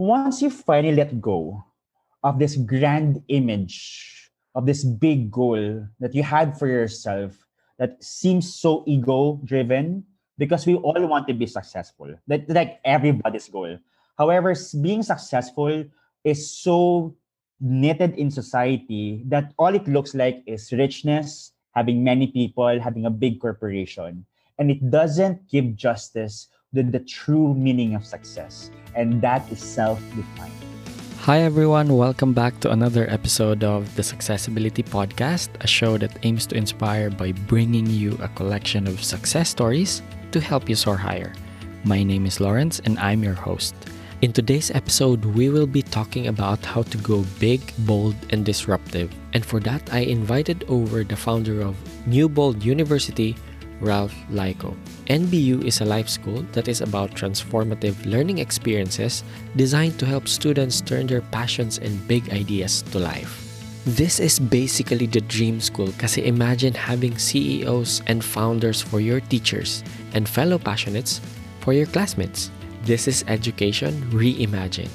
once you finally let go of this grand image, of this big goal that you had for yourself that seems so ego driven, because we all want to be successful. That like everybody's goal. However, being successful is so knitted in society that all it looks like is richness, having many people, having a big corporation. And it doesn't give justice to the true meaning of success. And that is self-defined. Hi everyone, welcome back to another episode of the Successibility Podcast, a show that aims to inspire by bringing you a collection of success stories to help you soar higher. My name is Lawrence and I'm your host. In today's episode, we will be talking about how to go big, bold, and disruptive. And for that, I invited over the founder of New Bold University, Ralph Layco. NBU is a life school that is about transformative learning experiences designed to help students turn their passions and big ideas to life. This is basically the dream school kasi imagine having CEOs and founders for your teachers and fellow passionates for your classmates. This is education reimagined.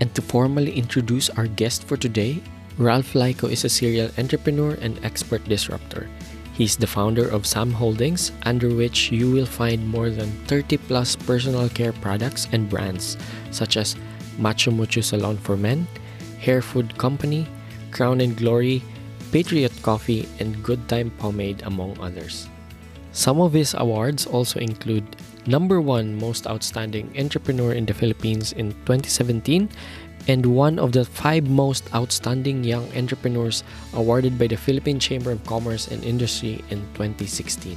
And to formally introduce our guest for today, Ralph Layco is a serial entrepreneur and expert disruptor. He's the founder of Sam Holdings, under which you will find more than 30 plus personal care products and brands such as Macho Mucho Salon for Men, Hair Food Company, Crown and Glory, Patriot Coffee, and Good Time Pomade, among others. Some of his awards also include number one most outstanding entrepreneur in the Philippines in 2017 and one of the five most outstanding young entrepreneurs awarded by the Philippine Chamber of Commerce and Industry in 2016.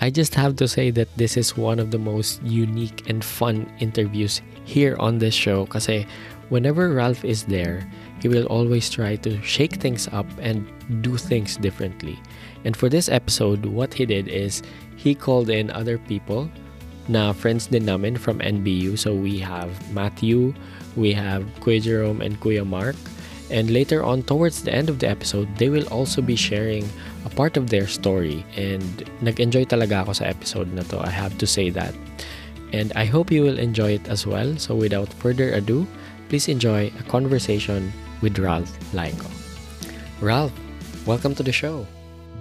I just have to say that this is one of the most unique and fun interviews here on this show kasi eh, whenever Ralph is there, he will always try to shake things up and do things differently. And for this episode, what he did is he called in other people na friends din namin from NBU. So we have Matthew, we have Kuya Jerome and Kuya Mark. And later on, towards the end of the episode, they will also be sharing a part of their story. And nag-enjoy talaga ako sa episode na to. I have to say that. And I hope you will enjoy it as well. So without further ado, please enjoy a conversation with Ralph Layco. Ralph, welcome to the show.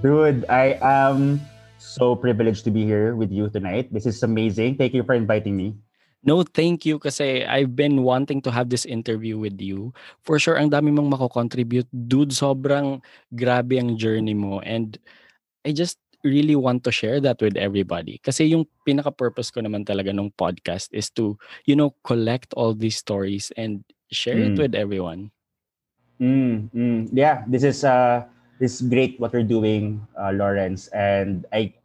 Dude, I am so privileged to be here with you tonight. This is amazing. Thank you for inviting me. No, thank you kasi I've been wanting to have this interview with you. For sure, ang dami mong mako-contribute. Dude, sobrang grabe ang journey mo. And I just really want to share that with everybody. Kasi yung pinaka-purpose ko naman talaga ng podcast is to, you know, collect all these stories and share mm. it with everyone. Mm, mm. Yeah, this is uh this is great what you're doing, uh, Lawrence, and I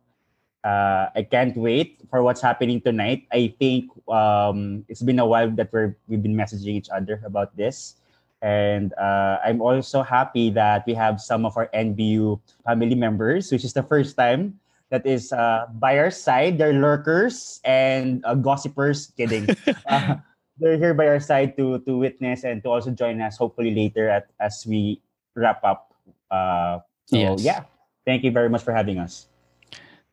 uh, I can't wait for what's happening tonight. I think um, it's been a while that we're we've been messaging each other about this, and uh, I'm also happy that we have some of our NBU family members, which is the first time that is uh, by our side. They're lurkers and uh, gossipers. Kidding. uh, they're here by our side to to witness and to also join us hopefully later at as we wrap up. Uh, so yes. yeah, thank you very much for having us.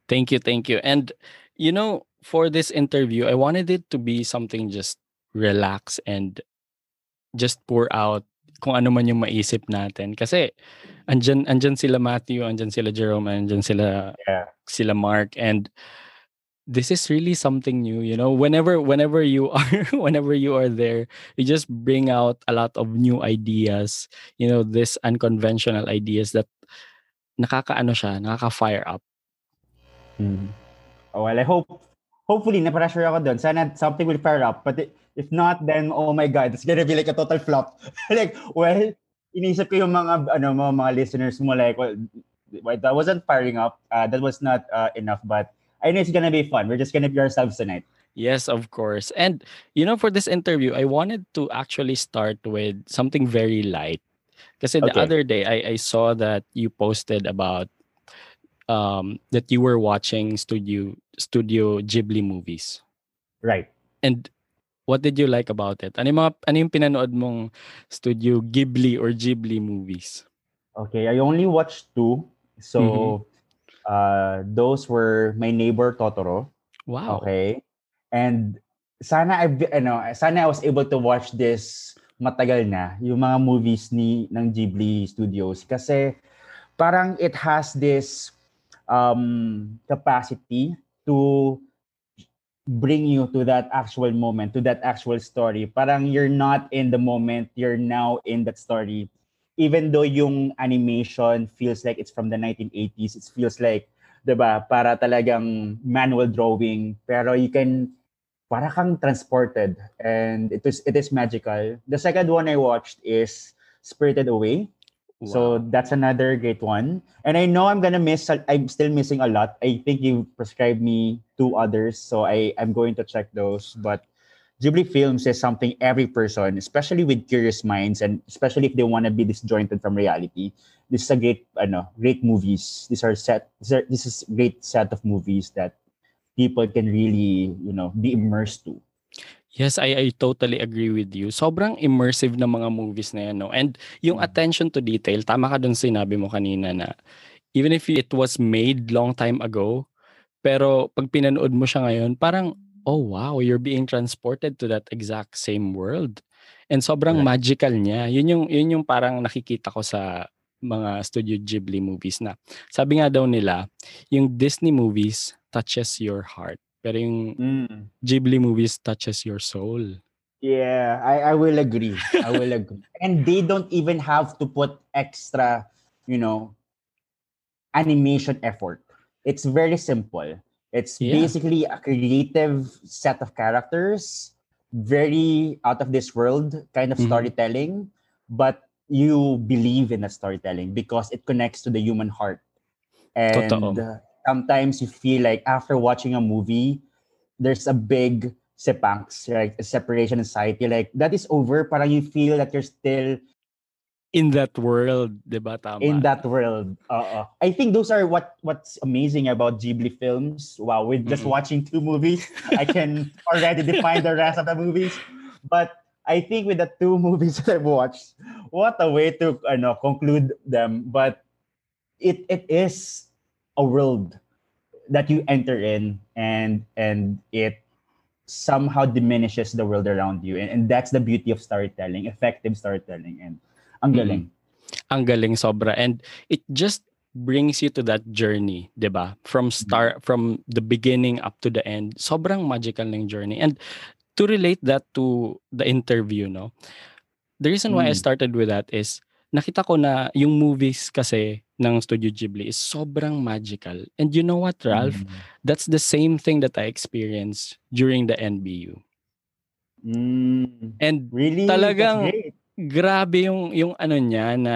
Thank you, thank you. And you know, for this interview, I wanted it to be something just relax and just pour out kung ano man yung maisip natin. Kasi andyan, andyan sila Matthew, andyan sila Jerome, andyan sila, yeah. sila Mark. And this is really something new you know whenever whenever you are whenever you are there you just bring out a lot of new ideas you know this unconventional ideas that nakakaano siya nakaka fire up mm. oh, well i hope hopefully na pressure ako doon sana something will fire up but if not then oh my god it's gonna be like a total flop like well inisip ko yung mga ano mga, mga listeners mo like well that wasn't firing up uh, that was not uh, enough but I know it's gonna be fun. We're just gonna be ourselves tonight. Yes, of course. And you know, for this interview, I wanted to actually start with something very light. Because the other day, I, I saw that you posted about um, that you were watching studio studio Ghibli movies. Right. And what did you like about it? Ano yung, mga, ano yung pinanood mong studio Ghibli or Ghibli movies? Okay, I only watched two. So mm-hmm. Uh, those were my neighbor Totoro. Wow. Okay. And sana I ano, sana I was able to watch this matagal na yung mga movies ni ng Ghibli Studios kasi parang it has this um capacity to bring you to that actual moment, to that actual story. Parang you're not in the moment, you're now in that story. Even though yung animation feels like it's from the 1980s, it feels like, 'di ba, para talagang manual drawing, pero you can para kang transported and it is it is magical. The second one I watched is Spirited Away. Wow. So that's another great one. And I know I'm gonna miss. I'm still missing a lot. I think you prescribed me two others, so I I'm going to check those. But Ghibli films is something every person, especially with curious minds, and especially if they want to be disjointed from reality, this is a great, I know, great movies. These are set. These are, this is great set of movies that people can really, you know, be immersed to. Yes, I, I totally agree with you. Sobrang immersive na mga movies na yan, no? And yung mm. attention to detail, tama ka dun sinabi mo kanina na even if it was made long time ago, pero pag pinanood mo siya ngayon, parang, oh wow, you're being transported to that exact same world. And sobrang right. magical niya. Yun yung, yun yung parang nakikita ko sa mga Studio Ghibli movies na. Sabi nga daw nila, yung Disney movies touches your heart. Pero yung mm. Ghibli movies touches your soul. Yeah, I, I will agree. I will agree. And they don't even have to put extra, you know, animation effort. It's very simple. It's yeah. basically a creative set of characters, very out of this world kind of mm-hmm. storytelling, but you believe in the storytelling because it connects to the human heart. And sometimes you feel like after watching a movie, there's a big sepangs, like a separation anxiety. Like that is over, parang you feel that you're still in that world, diba tama? In that world. Uh, I think those are what what's amazing about Ghibli films. Wow, with just mm-hmm. watching two movies, I can already define the rest of the movies. But I think with the two movies that I've watched, what a way to uh, know, conclude them. But it it is a world that you enter in and and it somehow diminishes the world around you. And, and that's the beauty of storytelling effective storytelling. And ang galing. Mm-hmm. ang galing sobra. And it just brings you to that journey 'di ba? From mm-hmm. start from the beginning up to the end. Sobrang magical ng journey. And to relate that to the interview no? The reason why mm. I started with that is nakita ko na yung movies kasi ng Studio Ghibli is sobrang magical. And you know what, Ralph? Mm. That's the same thing that I experienced during the NBU. Mm. And really? talagang grabe yung yung ano niya na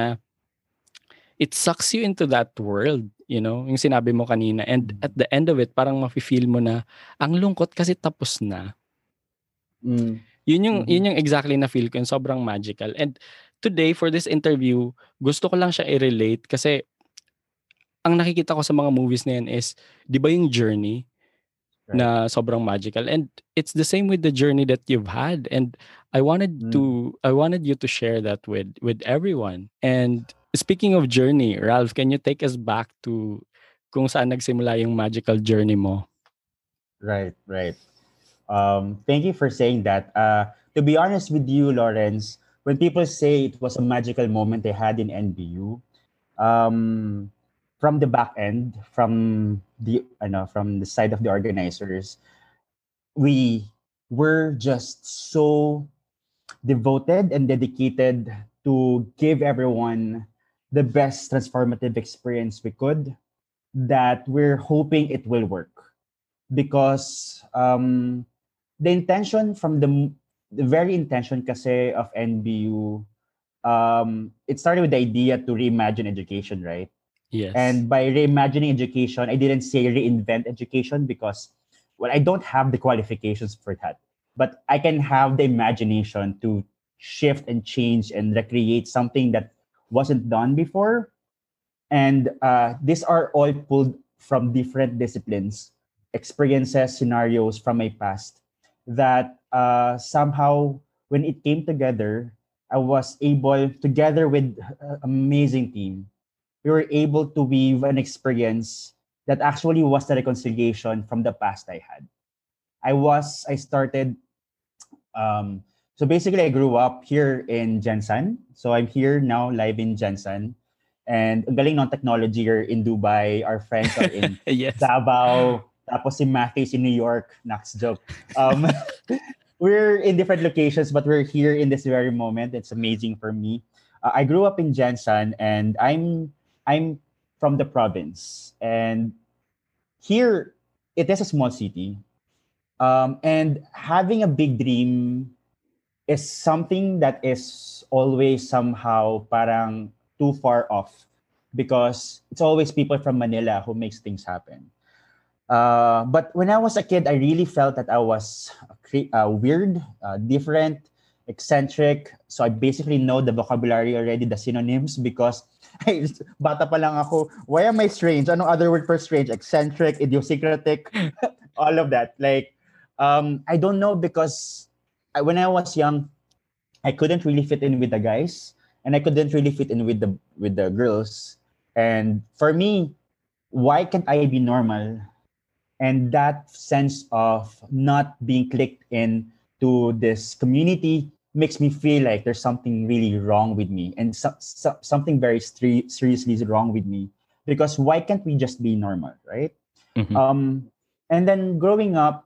it sucks you into that world, you know, yung sinabi mo kanina. And mm. at the end of it, parang mafe-feel mo na ang lungkot kasi tapos na. Mm. Yun yung mm-hmm. yun yung exactly na feel ko, yung sobrang magical. And today for this interview, gusto ko lang siya i-relate kasi ang nakikita ko sa mga movies na yan is, di ba yung journey right. na sobrang magical and it's the same with the journey that you've had and I wanted mm. to I wanted you to share that with with everyone. And speaking of journey, Ralph, can you take us back to kung saan nagsimula yung magical journey mo? Right, right. Um, thank you for saying that. Uh, to be honest with you, Lawrence, when people say it was a magical moment they had in NBU, um, from the back end, from the I know, from the side of the organizers, we were just so devoted and dedicated to give everyone the best transformative experience we could that we're hoping it will work. Because um, the intention from the the very intention kasi of NBU, um, it started with the idea to reimagine education, right? Yes. And by reimagining education, I didn't say reinvent education because, well, I don't have the qualifications for that. But I can have the imagination to shift and change and recreate something that wasn't done before. And uh, these are all pulled from different disciplines, experiences, scenarios from my past that uh, somehow when it came together, I was able, together with an amazing team, we were able to weave an experience that actually was the reconciliation from the past I had. I was, I started Um, so basically, I grew up here in GenSan. So I'm here now live in GenSan. And galing ng technology here in Dubai. Our friends are in yes. Davao. Tapos si Matthews in New York. Next joke. Um, we're in different locations, but we're here in this very moment. It's amazing for me. Uh, I grew up in GenSan, and I'm I'm from the province, and here it is a small city, um, and having a big dream is something that is always somehow parang too far off because it's always people from Manila who makes things happen. Uh, but when I was a kid, I really felt that I was uh, weird, uh, different, eccentric. So I basically know the vocabulary already, the synonyms, because I, bata pa lang ako, why am I strange? Anong other word for strange? Eccentric, idiosyncratic, all of that. Like, um, I don't know because I, when I was young, I couldn't really fit in with the guys and I couldn't really fit in with the with the girls. And for me, why can't I be normal? And that sense of not being clicked in to this community makes me feel like there's something really wrong with me and so, so, something very stre- seriously is wrong with me because why can't we just be normal right mm-hmm. um, and then growing up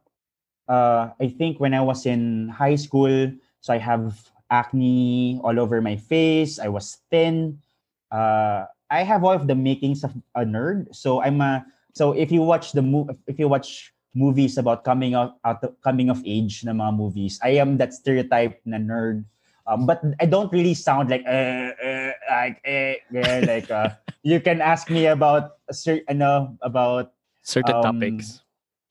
uh, i think when i was in high school so i have acne all over my face. I was thin. Uh, I have all of the makings of a nerd. So I'm a so if you watch the movie, if you watch movies about coming out, out of, coming of age na mga movies, I am that stereotype na nerd. Um, but I don't really sound like uh, uh, like uh, yeah, like uh, you can ask me about cer- know about certain um, topics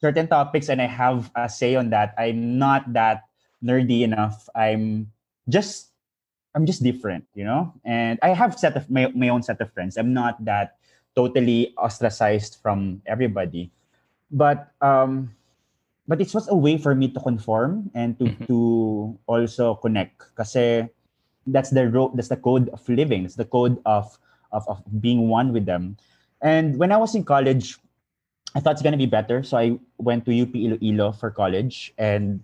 certain topics and I have a say on that. I'm not that nerdy enough. I'm just I'm just different, you know? And I have set of my, my own set of friends. I'm not that totally ostracized from everybody. But um but it was a way for me to conform and to mm-hmm. to also connect kasi that's the ro- that's the code of living it's the code of, of of being one with them and when i was in college i thought it's going to be better so i went to UP Iloilo for college and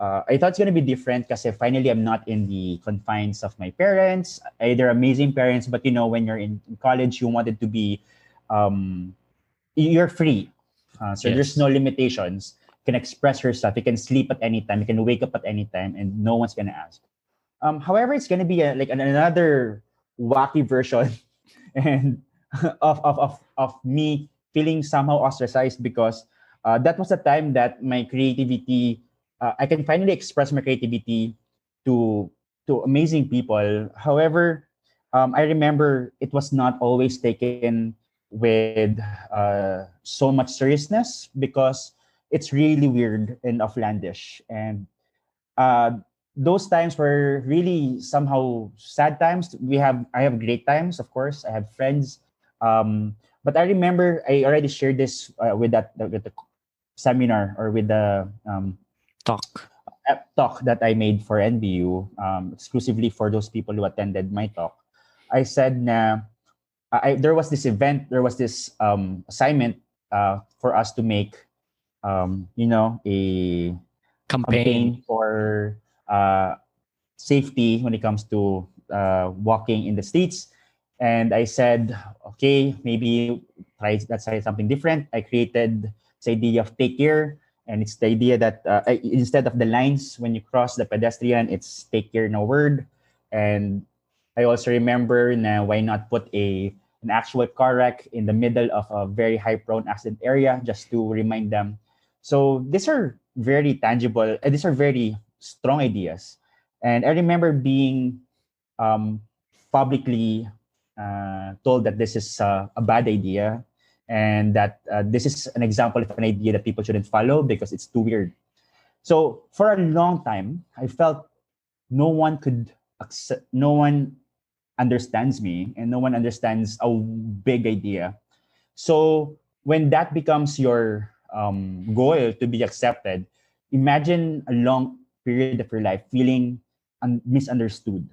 uh, I thought it's gonna be different because finally I'm not in the confines of my parents. They're amazing parents, but you know when you're in, in college, you wanted to be, um, you're free, uh, so yes. there's no limitations. You can express yourself. You can sleep at any time. You can wake up at any time, and no one's gonna ask. Um, however, it's gonna be a, like an, another wacky version, and of, of of of me feeling somehow ostracized because uh, that was the time that my creativity uh, I can finally express my creativity to to amazing people. However, um, I remember it was not always taken with uh, so much seriousness because it's really weird and offlandish. And uh, those times were really somehow sad times. We have I have great times, of course. I have friends, um, but I remember I already shared this uh, with that with the seminar or with the um, talk app talk that I made for NBU um, exclusively for those people who attended my talk. I said na I, there was this event, there was this um, assignment uh, for us to make, um, you know, a campaign, campaign for uh, safety when it comes to uh, walking in the streets. And I said, okay, maybe try let's try something different. I created this idea of take care and it's the idea that uh, instead of the lines when you cross the pedestrian it's take care no word. And i also remember na why not put a an actual car wreck in the middle of a very high prone accident area just to remind them. So these are very tangible uh, these are very strong ideas. And i remember being um, publicly uh, told that this is uh, a bad idea and that uh, this is an example of an idea that people shouldn't follow because it's too weird. So for a long time, I felt no one could accept, no one understands me, and no one understands a big idea. So when that becomes your um, goal to be accepted, imagine a long period of your life feeling un- misunderstood.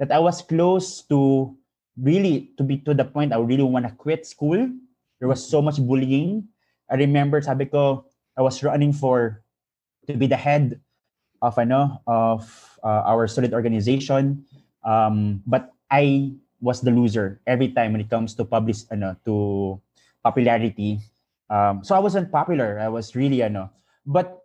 That I was close to really to be to the point I really want to quit school there was so much bullying. I remember, sabi ko, I was running for to be the head of ano of uh, our solid organization. Um, but I was the loser every time when it comes to publish ano to popularity. Um, so I wasn't popular. I was really ano. But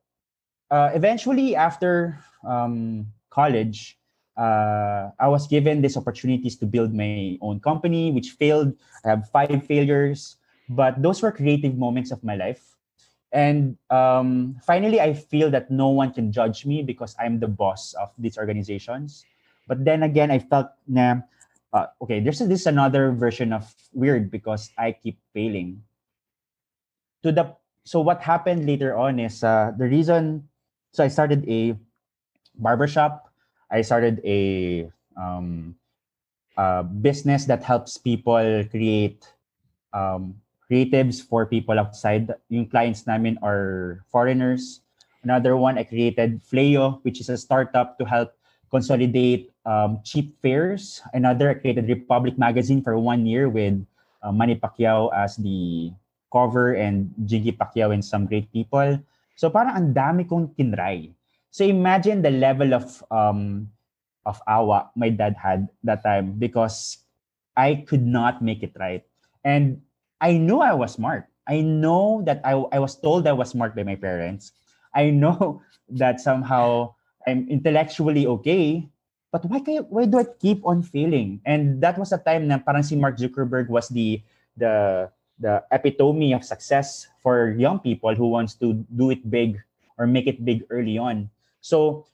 uh, eventually after um, college, uh, I was given these opportunities to build my own company, which failed. I have five failures, but those were creative moments of my life. And um, finally, I feel that no one can judge me because I'm the boss of these organizations. But then again, I felt, nah, uh, okay, there's this another version of weird because I keep failing. To the so what happened later on is uh, the reason. So I started a barbershop I started a um, business that helps people create um, creatives for people outside. Yung clients namin are foreigners. Another one, I created Fleo, which is a startup to help consolidate um, cheap fares. Another, I created Republic Magazine for one year with uh, Manny Pacquiao as the cover and Jinkee Pacquiao and some great people. So parang ang dami kong kinray. So imagine the level of um, of awa my dad had that time because I could not make it right. And I knew I was smart. I know that I, I was told I was smart by my parents. I know that somehow I'm intellectually okay, but why kaya, why do I keep on failing? And that was a time na parang si Mark Zuckerberg was the the the epitome of success for young people who wants to do it big or make it big early on. So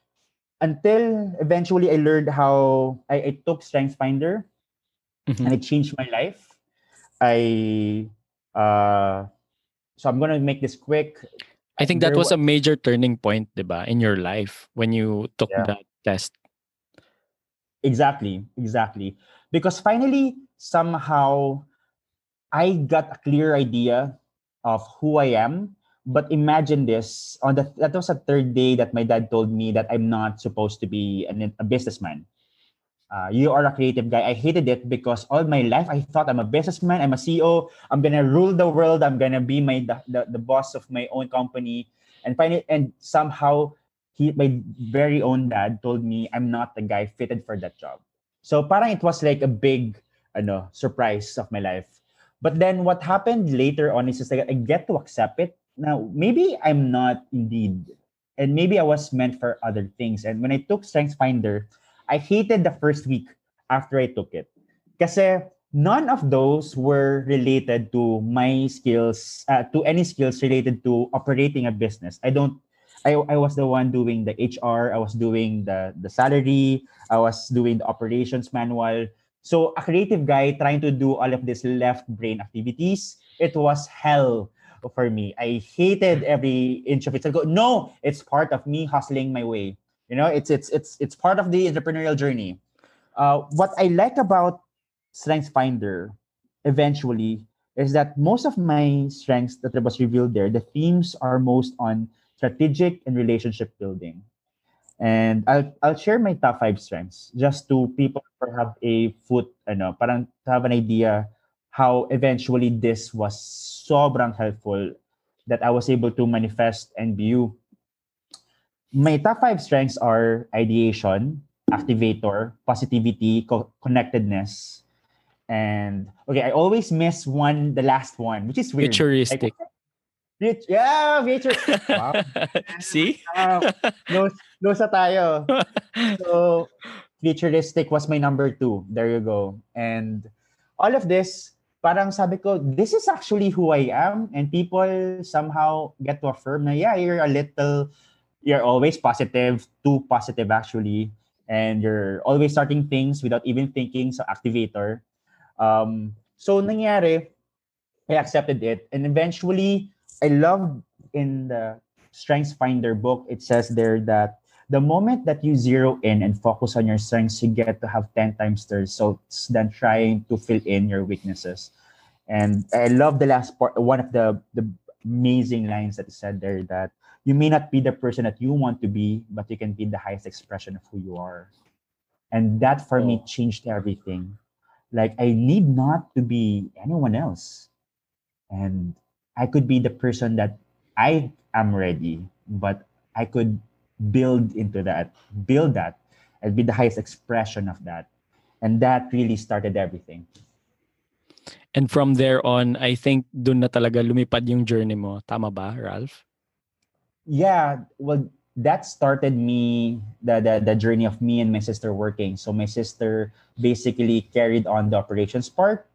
until eventually I learned how I, I took Strength Finder mm-hmm. and it changed my life. I uh so I'm gonna make this quick. I think that was a major turning point, diba, in your life when you took yeah. that test. Exactly, exactly. Because finally, somehow I got a clear idea of who I am but imagine this on the that was a third day that my dad told me that I'm not supposed to be an, a businessman. Uh, you are a creative guy. I hated it because all my life I thought I'm a businessman. I'm a CEO. I'm gonna rule the world. I'm gonna be my the, the, the boss of my own company. And finally, and somehow he my very own dad told me I'm not the guy fitted for that job. So parang it was like a big ano surprise of my life. But then what happened later on is just like I get to accept it now maybe I'm not indeed, and maybe I was meant for other things. And when I took Strengths Finder, I hated the first week after I took it. Kasi none of those were related to my skills, uh, to any skills related to operating a business. I don't I, I was the one doing the HR, I was doing the, the salary, I was doing the operations manual. So a creative guy trying to do all of these left brain activities, it was hell for me. I hated every inch of it. I go, no, it's part of me hustling my way. You know, it's it's it's it's part of the entrepreneurial journey. Uh, what I like about Strengths Finder eventually is that most of my strengths that was revealed there, the themes are most on strategic and relationship building. And I'll I'll share my top five strengths just to people who have a foot, ano, parang to have an idea how eventually this was sobrang helpful that I was able to manifest and view. My top five strengths are ideation, activator, positivity, co- connectedness, and okay, I always miss one, the last one, which is weird. Futuristic. Like, yeah, futuristic. Wow. See? Uh, no, no sa tayo. So, futuristic was my number two. There you go. And all of this parang sabi ko, this is actually who I am. And people somehow get to affirm na, yeah, you're a little, you're always positive, too positive actually. And you're always starting things without even thinking. So, activator. Um, so, nangyari, I accepted it. And eventually, I loved in the Strengths Finder book, it says there that the moment that you zero in and focus on your strengths, you get to have 10 times the results than trying to fill in your weaknesses. And I love the last part, one of the, the amazing lines that is said there that you may not be the person that you want to be, but you can be the highest expression of who you are. And that for oh. me changed everything. Like I need not to be anyone else. And I could be the person that I am ready, but I could build into that, build that, and be the highest expression of that. And that really started everything. And from there on, I think dun na talaga lumipad yung journey mo. Tama ba, Ralph? Yeah, well, that started me the, the the journey of me and my sister working. So my sister basically carried on the operations part,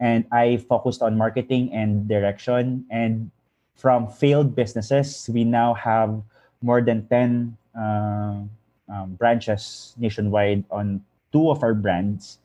and I focused on marketing and direction. And from failed businesses, we now have more than ten uh, um, branches nationwide on two of our brands,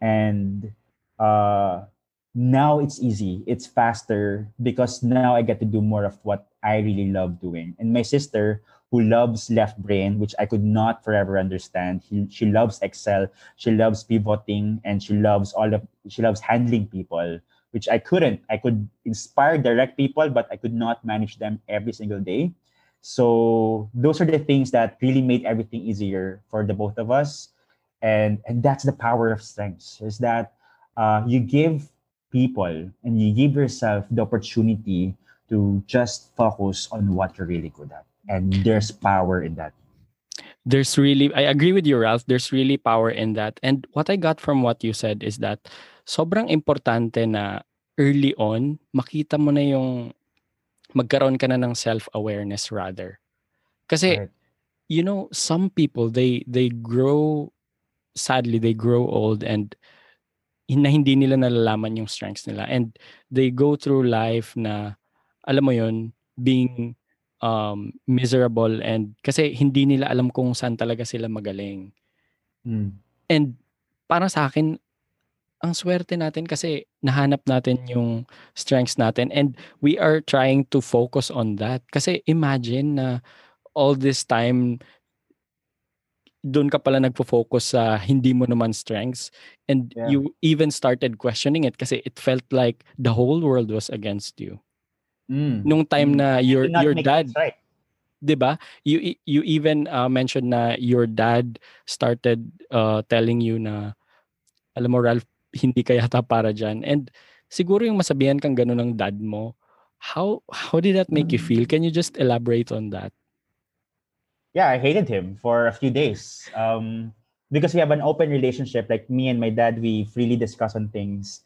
and uh, now it's easy it's faster because now i get to do more of what i really love doing. And my sister who loves left brain which i could not forever understand he, she loves excel she loves pivoting and she loves all of she loves handling people which i couldn't. I could inspire direct people but i could not manage them every single day. So those are the things that really made everything easier for the both of us. And and that's the power of strengths is that uh, you give people and you give yourself the opportunity to just focus on what you're really good at. And there's power in that. There's really, I agree with you, Ralph. There's really power in that. And what I got from what you said is that sobrang importante na early on, makita mo na yung magkaroon ka na ng self-awareness rather. Kasi, right. you know, some people, they they grow, sadly, they grow old and na hindi nila nalalaman yung strengths nila and they go through life na alam mo yon being um, miserable and kasi hindi nila alam kung saan talaga sila magaling. Mm. And para sa akin ang swerte natin kasi nahanap natin yung strengths natin and we are trying to focus on that. Kasi imagine na all this time doon ka pala nagfo-focus sa hindi mo naman strengths and yeah. you even started questioning it kasi it felt like the whole world was against you. Mm. Nung time mm. na your your dad right. 'di ba? You you even uh, mentioned na your dad started uh, telling you na alam mo Ralph hindi ka yata para diyan and siguro yung masabihan kang ganun ng dad mo how how did that make mm. you feel? Can you just elaborate on that? yeah, I hated him for a few days. Um, because we have an open relationship, like me and my dad, we freely discuss on things.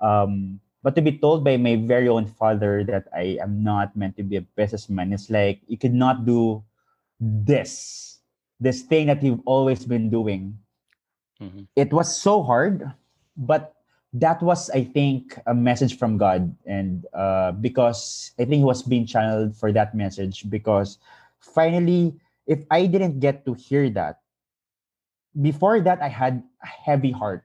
Um, but to be told by my very own father that I am not meant to be a businessman, it's like you could not do this, this thing that you've always been doing. Mm-hmm. It was so hard, but that was, I think, a message from God, and uh, because I think he was being channeled for that message, because finally if I didn't get to hear that, before that, I had a heavy heart.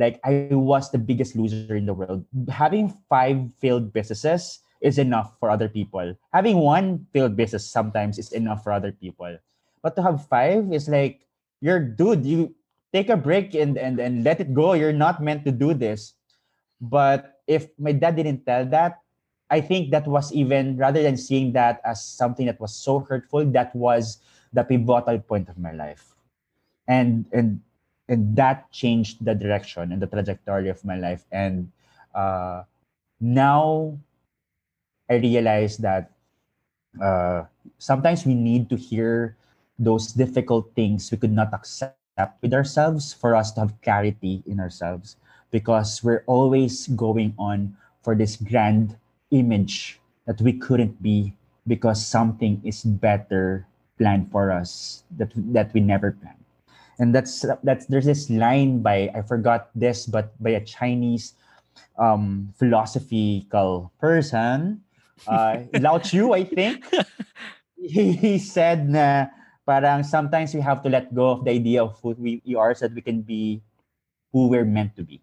Like I was the biggest loser in the world. Having five failed businesses is enough for other people. Having one failed business sometimes is enough for other people. But to have five is like, you're dude, you take a break and, and, and let it go. You're not meant to do this. But if my dad didn't tell that, I think that was even rather than seeing that as something that was so hurtful, that was the pivotal point of my life. And and and that changed the direction and the trajectory of my life. And uh, now I realize that uh, sometimes we need to hear those difficult things we could not accept with ourselves for us to have clarity in ourselves because we're always going on for this grand image that we couldn't be because something is better planned for us that that we never planned. And that's that's there's this line by I forgot this, but by a Chinese um, philosophical person, uh, Lao Tzu, I think. he, he said na parang sometimes we have to let go of the idea of who we, we are so that we can be who we're meant to be.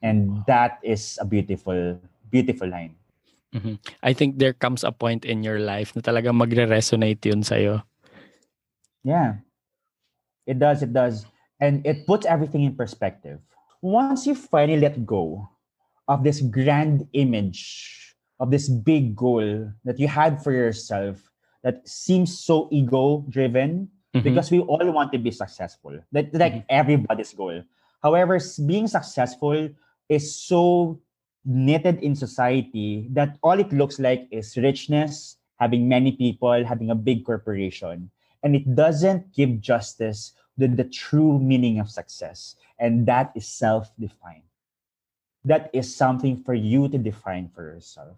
And that is a beautiful, beautiful line. Mm-hmm. I think there comes a point in your life na talaga magre-resonate yun sa'yo. Yeah. It does, it does. And it puts everything in perspective. Once you finally let go of this grand image, of this big goal that you had for yourself that seems so ego driven, mm-hmm. because we all want to be successful. That like mm-hmm. everybody's goal. However, being successful is so knitted in society that all it looks like is richness, having many people, having a big corporation. And it doesn't give justice to the true meaning of success, and that is self-defined. That is something for you to define for yourself.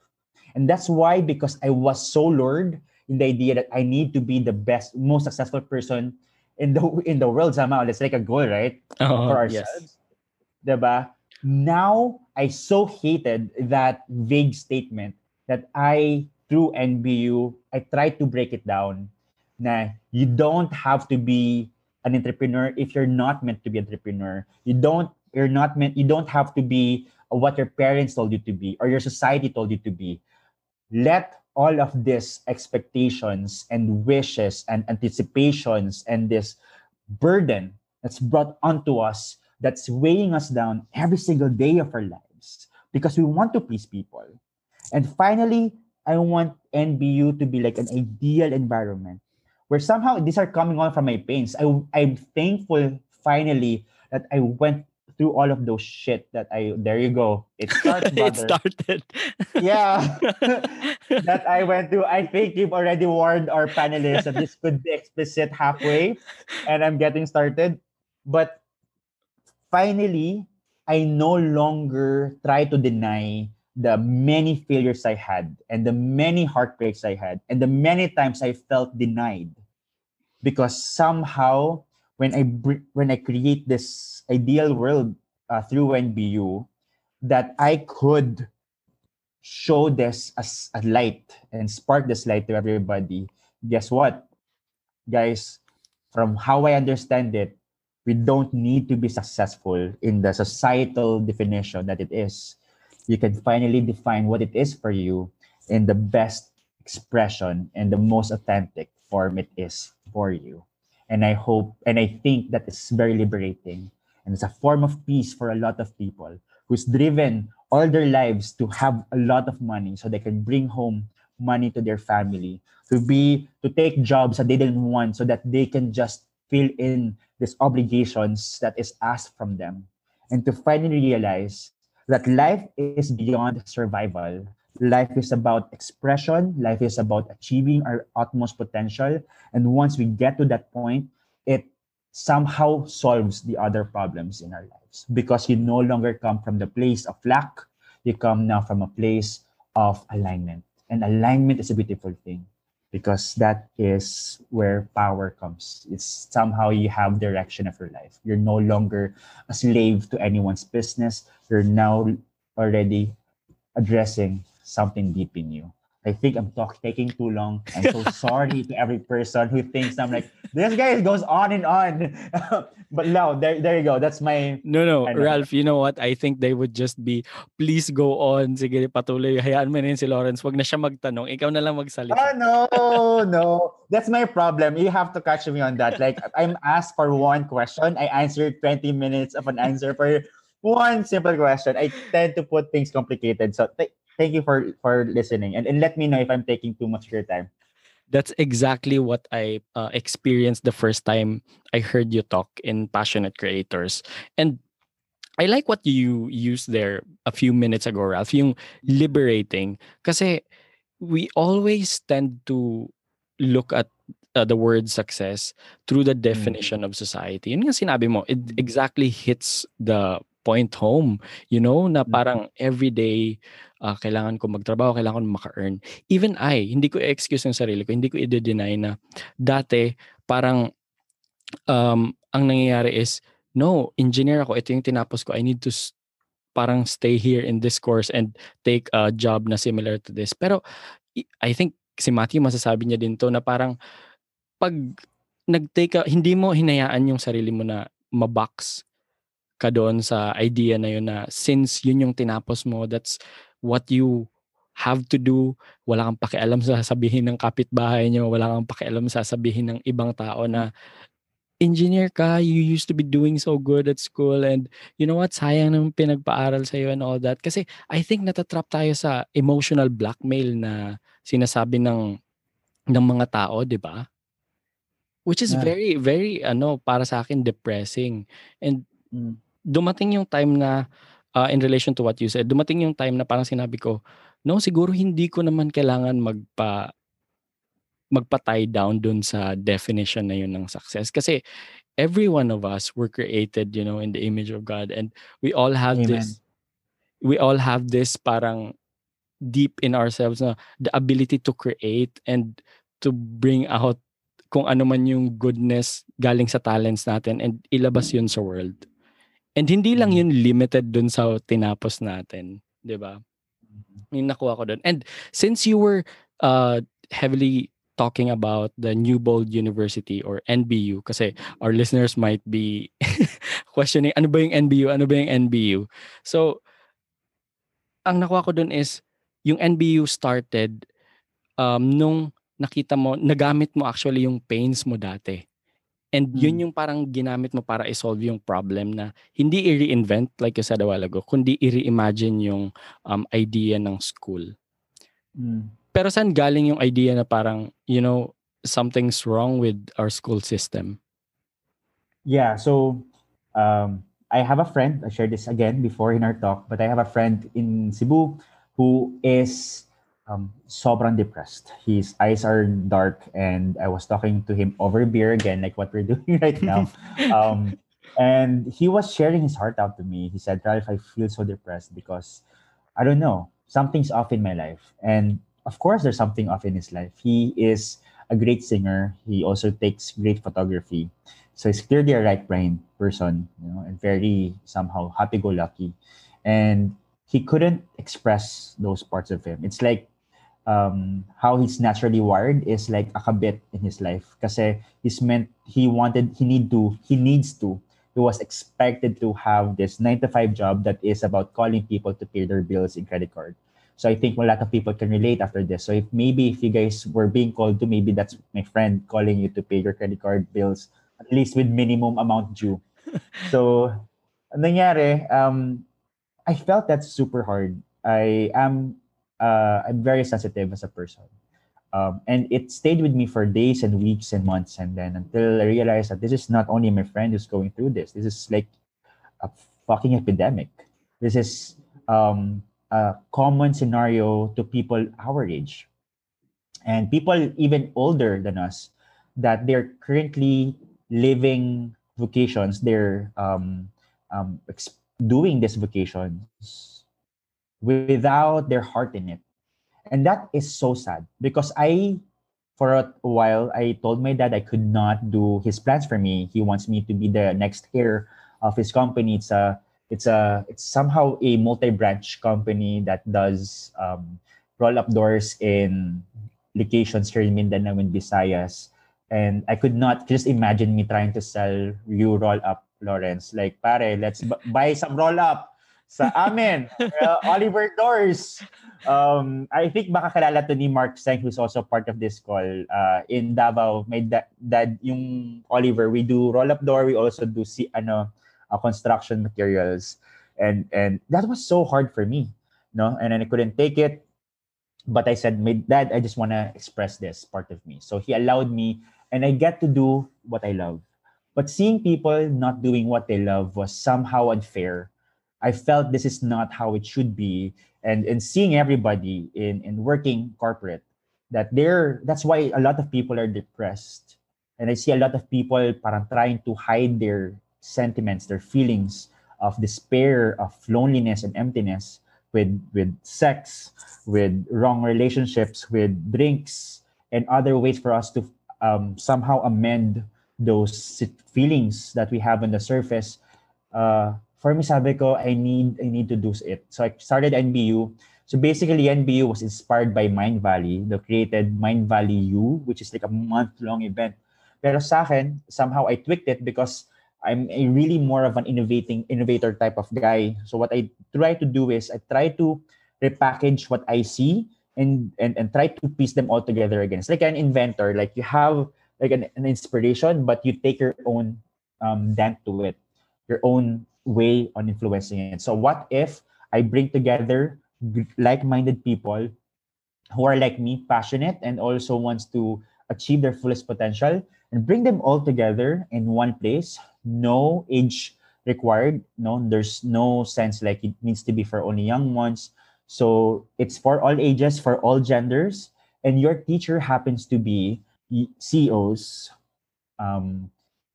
And that's why, because I was so lured in the idea that I need to be the best, most successful person in the in the world somehow. That's like a goal, right? Oh, for yes. ourselves. Diba? Now I so hated that vague statement that I through NBU, I tried to break it down. Na you don't have to be an entrepreneur if you're not meant to be an entrepreneur. You don't you're not meant you don't have to be what your parents told you to be or your society told you to be. Let all of these expectations and wishes and anticipations and this burden that's brought onto us that's weighing us down every single day of our lives because we want to please people. And finally, I want NBU to be like an ideal environment where somehow these are coming on from my pains. I, I'm thankful finally that I went through all of those shit that I there you go. It started. it started. yeah. that I went through. I think you've already warned our panelists that this could be explicit halfway, and I'm getting started. But finally, I no longer try to deny the many failures I had and the many heartbreaks I had and the many times I felt denied because somehow when I when I create this ideal world uh, through NBU that I could show this as a light and spark this light to everybody. Guess what, guys? From how I understand it, we don't need to be successful in the societal definition that it is. You can finally define what it is for you in the best expression and the most authentic form it is for you. And I hope and I think that is very liberating. And it's a form of peace for a lot of people who's driven all their lives to have a lot of money so they can bring home money to their family, to be to take jobs that they didn't want so that they can just fill in these obligations that is asked from them. And to finally realize that life is beyond survival. Life is about expression. Life is about achieving our utmost potential. And once we get to that point, it somehow solves the other problems in our lives because you no longer come from the place of lack. You come now from a place of alignment. And alignment is a beautiful thing because that is where power comes. It's somehow you have direction of your life. You're no longer a slave to anyone's business. You're now already addressing something deep in you. I think I'm talk, taking too long. I'm so sorry to every person who thinks I'm like, this guy goes on and on. but no, there, there you go. That's my... No, no, Ralph, you know what? I think they would just be, please go on. Sige, patuloy. Hayaan mo na si Lawrence. Wag na siya magtanong. Ikaw na lang magsalita. Oh, no, no. That's my problem. You have to catch me on that. Like, I'm asked for one question. I answered 20 minutes of an answer for one simple question. I tend to put things complicated. So, th- thank you for for listening and, and let me know if i'm taking too much of your time that's exactly what i uh, experienced the first time i heard you talk in passionate creators and I like what you used there a few minutes ago, Ralph, yung liberating. Kasi we always tend to look at uh, the word success through the definition mm. of society. Yun nga sinabi mo, it exactly hits the point home. You know, na parang everyday uh, kailangan ko magtrabaho, kailangan ko maka-earn. Even I, hindi ko excuse yung sarili ko, hindi ko i-deny na dati parang um, ang nangyayari is, no, engineer ako, ito yung tinapos ko, I need to parang stay here in this course and take a job na similar to this. Pero I think si Matthew masasabi niya din to na parang pag nag-take a, hindi mo hinayaan yung sarili mo na mabox ka doon sa idea na yun na since yun yung tinapos mo, that's what you have to do. Wala kang pakialam sa sabihin ng kapitbahay nyo. Wala kang pakialam sa sabihin ng ibang tao na engineer ka, you used to be doing so good at school and you know what, sayang nang pinagpaaral sa iyo and all that. Kasi I think natatrap tayo sa emotional blackmail na sinasabi ng ng mga tao, 'di ba? Which is yeah. very very ano para sa akin depressing. And mm. Dumating yung time na uh, in relation to what you said, dumating yung time na parang sinabi ko, no, siguro hindi ko naman kailangan magpa magpa-tie down dun sa definition na yun ng success. Kasi every one of us were created, you know, in the image of God and we all have Amen. this we all have this parang deep in ourselves na the ability to create and to bring out kung ano man yung goodness galing sa talents natin and ilabas yun sa world. And hindi lang yun limited dun sa tinapos natin, 'di ba? Yung nakuha ko dun. And since you were uh, heavily talking about the New Bold University or NBU kasi our listeners might be questioning ano ba yung NBU, ano ba yung NBU. So ang nakuha ko dun is yung NBU started um, nung nakita mo, nagamit mo actually yung pains mo dati. And yun Mm. yung parang ginamit mo para i-solve yung problem na hindi i-reinvent like you said a while ago, kundi i-reimagine yung um, idea ng school. Mm. Pero saan galing yung idea na parang, you know, something's wrong with our school system? Yeah, so um, I have a friend, I shared this again before in our talk, but I have a friend in Cebu who is um, sobrang depressed. His eyes are dark, and I was talking to him over beer again, like what we're doing right now. um, and he was sharing his heart out to me. He said, Ralph, I feel so depressed because I don't know, something's off in my life. And of course, there's something off in his life. He is a great singer, he also takes great photography. So he's clearly a right brain person, you know, and very somehow happy go lucky. And he couldn't express those parts of him. It's like um, how he's naturally wired is like a kabit in his life. Kasi he's meant he wanted he need to he needs to he was expected to have this nine to five job that is about calling people to pay their bills in credit card. So I think a lot of people can relate after this. So if maybe if you guys were being called to, maybe that's my friend calling you to pay your credit card bills at least with minimum amount due. so ang nangyari, um, I felt that's super hard. I am uh, I'm very sensitive as a person. Um, and it stayed with me for days and weeks and months and then until I realized that this is not only my friend who's going through this. This is like a fucking epidemic. This is um, a common scenario to people our age and people even older than us that they're currently living vocations they're um, um, doing these vocations without their heart in it and that is so sad because i for a while i told my dad i could not do his plans for me he wants me to be the next heir of his company it's a it's a it's somehow a multi-branch company that does um, roll up doors in locations here in Mindanao and Visayas. And I could not just imagine me trying to sell you roll up, Lawrence. Like, pare, let's bu- buy some roll up sa amin. Uh, Oliver Doors. Um, I think baka kalala to ni Mark Seng who's also part of this call. Uh, in Davao, may da- dad yung Oliver, we do roll up door, we also do si ano uh, construction materials. And and that was so hard for me, no? And then I couldn't take it but I said, my dad, I just want to express this part of me. So he allowed me, and I get to do what I love. But seeing people not doing what they love was somehow unfair. I felt this is not how it should be. And, and seeing everybody in, in working corporate, that they're, that's why a lot of people are depressed. And I see a lot of people parang trying to hide their sentiments, their feelings of despair, of loneliness and emptiness with with sex, with wrong relationships, with drinks, and other ways for us to um, somehow amend those feelings that we have on the surface. Uh, for me, sabi ko, I need I need to do it. So I started NBU. So basically, NBU was inspired by Mindvalley, the created Mindvalley U, which is like a month-long event. Pero sa akin, somehow I tweaked it because I'm a really more of an innovating innovator type of guy. So what I try to do is I try to repackage what I see and and and try to piece them all together again. It's like an inventor. Like you have like an, an inspiration, but you take your own um, dent to it, your own way on influencing it. So what if I bring together like-minded people who are like me, passionate and also wants to achieve their fullest potential and bring them all together in one place no age required no there's no sense like it needs to be for only young ones so it's for all ages for all genders and your teacher happens to be CEOs, um,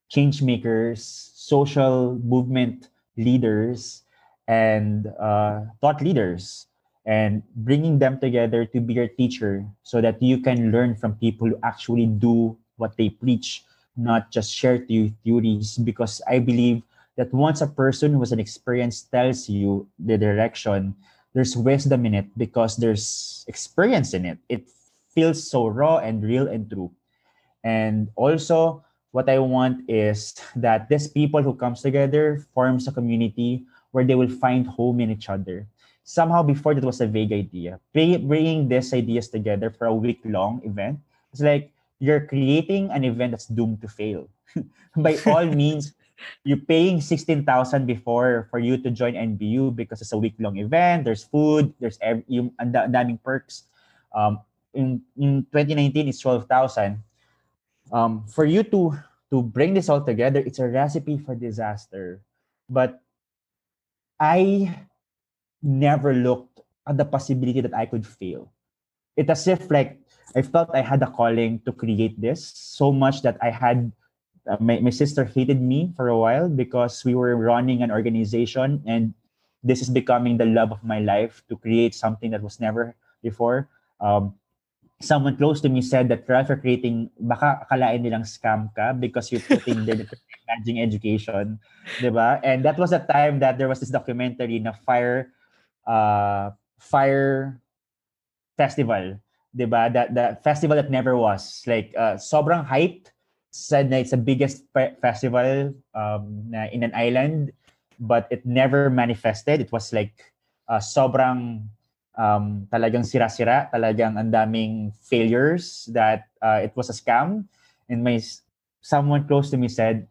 change makers, social movement leaders, and uh, thought leaders, and bringing them together to be your teacher so that you can learn from people who actually do what they preach, not just share to you theories. Because I believe that once a person who has an experience tells you the direction, there's wisdom in it because there's experience in it. It feels so raw and real and true. And also, what I want is that these people who comes together forms a community where they will find home in each other. Somehow before that was a vague idea. Bringing these ideas together for a week long event, it's like you're creating an event that's doomed to fail. By all means, you're paying 16,000 before for you to join NBU because it's a week long event. There's food, there's every, yung and daming perks. Um, in, in 2019, it's 12,000 um, for you to to bring this all together, it's a recipe for disaster. But I never looked at the possibility that I could fail. It as if like I felt I had a calling to create this so much that I had uh, my, my sister hated me for a while because we were running an organization and this is becoming the love of my life to create something that was never before. Um, someone close to me said that you're creating, baka akalain nilang scam ka because you're putting the managing education, di ba? And that was a time that there was this documentary na Fyre, uh, Fyre Festival, di ba? That the festival that never was. Like, uh, sobrang hyped, said na it's the biggest fe- festival um, na in an island, but it never manifested. It was like uh, sobrang um, talagang sira-sira, talagang ang daming failures that uh, it was a scam. And my someone close to me said,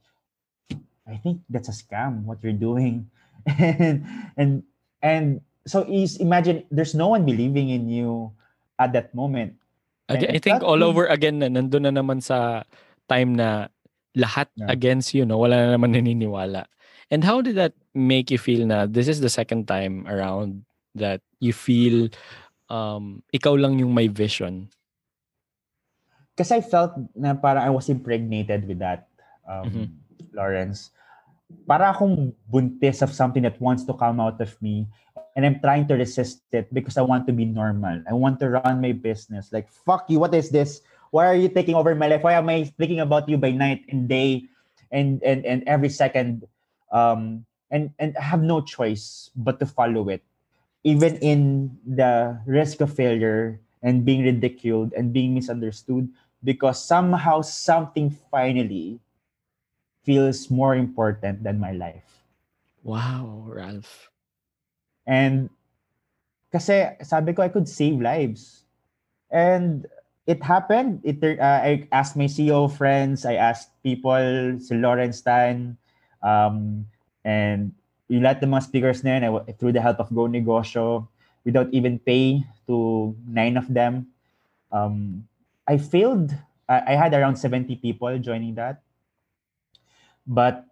I think that's a scam, what you're doing. and and and so is imagine there's no one believing in you at that moment. Again, I think all over again na nandun na naman sa time na lahat yeah. against you, no? Wala na naman naniniwala. And how did that make you feel na this is the second time around that you feel um, ikaw lang yung may vision? Because I felt na parang I was impregnated with that, um, mm-hmm. Lawrence. Para akong buntis of something that wants to come out of me and I'm trying to resist it because I want to be normal. I want to run my business. Like, fuck you, what is this? Why are you taking over my life? Why am I thinking about you by night and day and and, and every second? Um, and and I have no choice but to follow it even in the risk of failure and being ridiculed and being misunderstood because somehow something finally feels more important than my life. Wow, Ralph. And kasi sabi ko I could save lives. And it happened. It uh, I asked my CEO friends, I asked people, si Lawrence Tan, um, and yung lahat ng mga speakers na yun, through the help of Go Negosyo, without even pay to nine of them, um, I failed. I, I had around 70 people joining that. But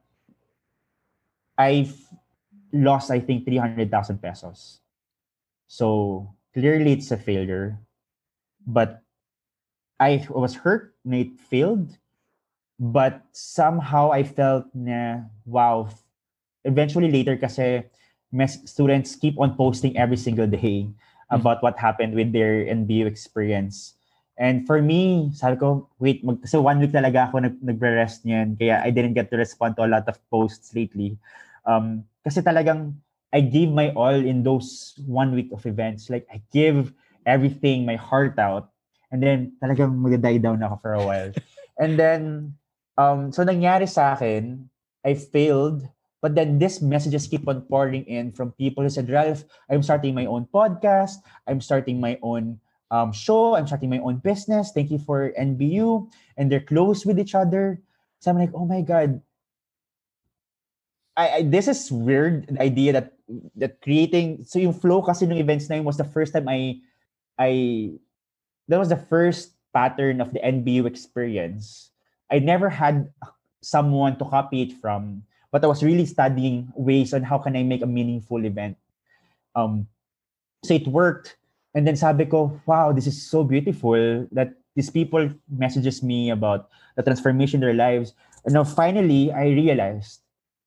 I've lost, I think, 300,000 pesos. So clearly it's a failure. But I was hurt na it failed. But somehow I felt na, wow, eventually later kasi mes- students keep on posting every single day mm-hmm. about what happened with their NBU experience. And for me, sabi ko, wait, mag, so one week talaga ako nag, nagre-rest niyan. Kaya I didn't get to respond to a lot of posts lately. Um, kasi talagang I gave my all in those one week of events. Like, I give everything, my heart out. And then, talagang mag-die down ako for a while. and then, um, so nangyari sa akin, I failed But then these messages keep on pouring in from people who said, Ralph, I'm starting my own podcast. I'm starting my own um, show. I'm starting my own business. Thank you for NBU. And they're close with each other. So I'm like, oh my God. I, I this is weird the idea that that creating so yung flow kasi ng events na was the first time I I that was the first pattern of the NBU experience. I never had someone to copy it from but I was really studying ways on how can I make a meaningful event. Um, so it worked And then sabi ko, wow, this is so beautiful that these people messages me about the transformation in their lives. And now finally, I realized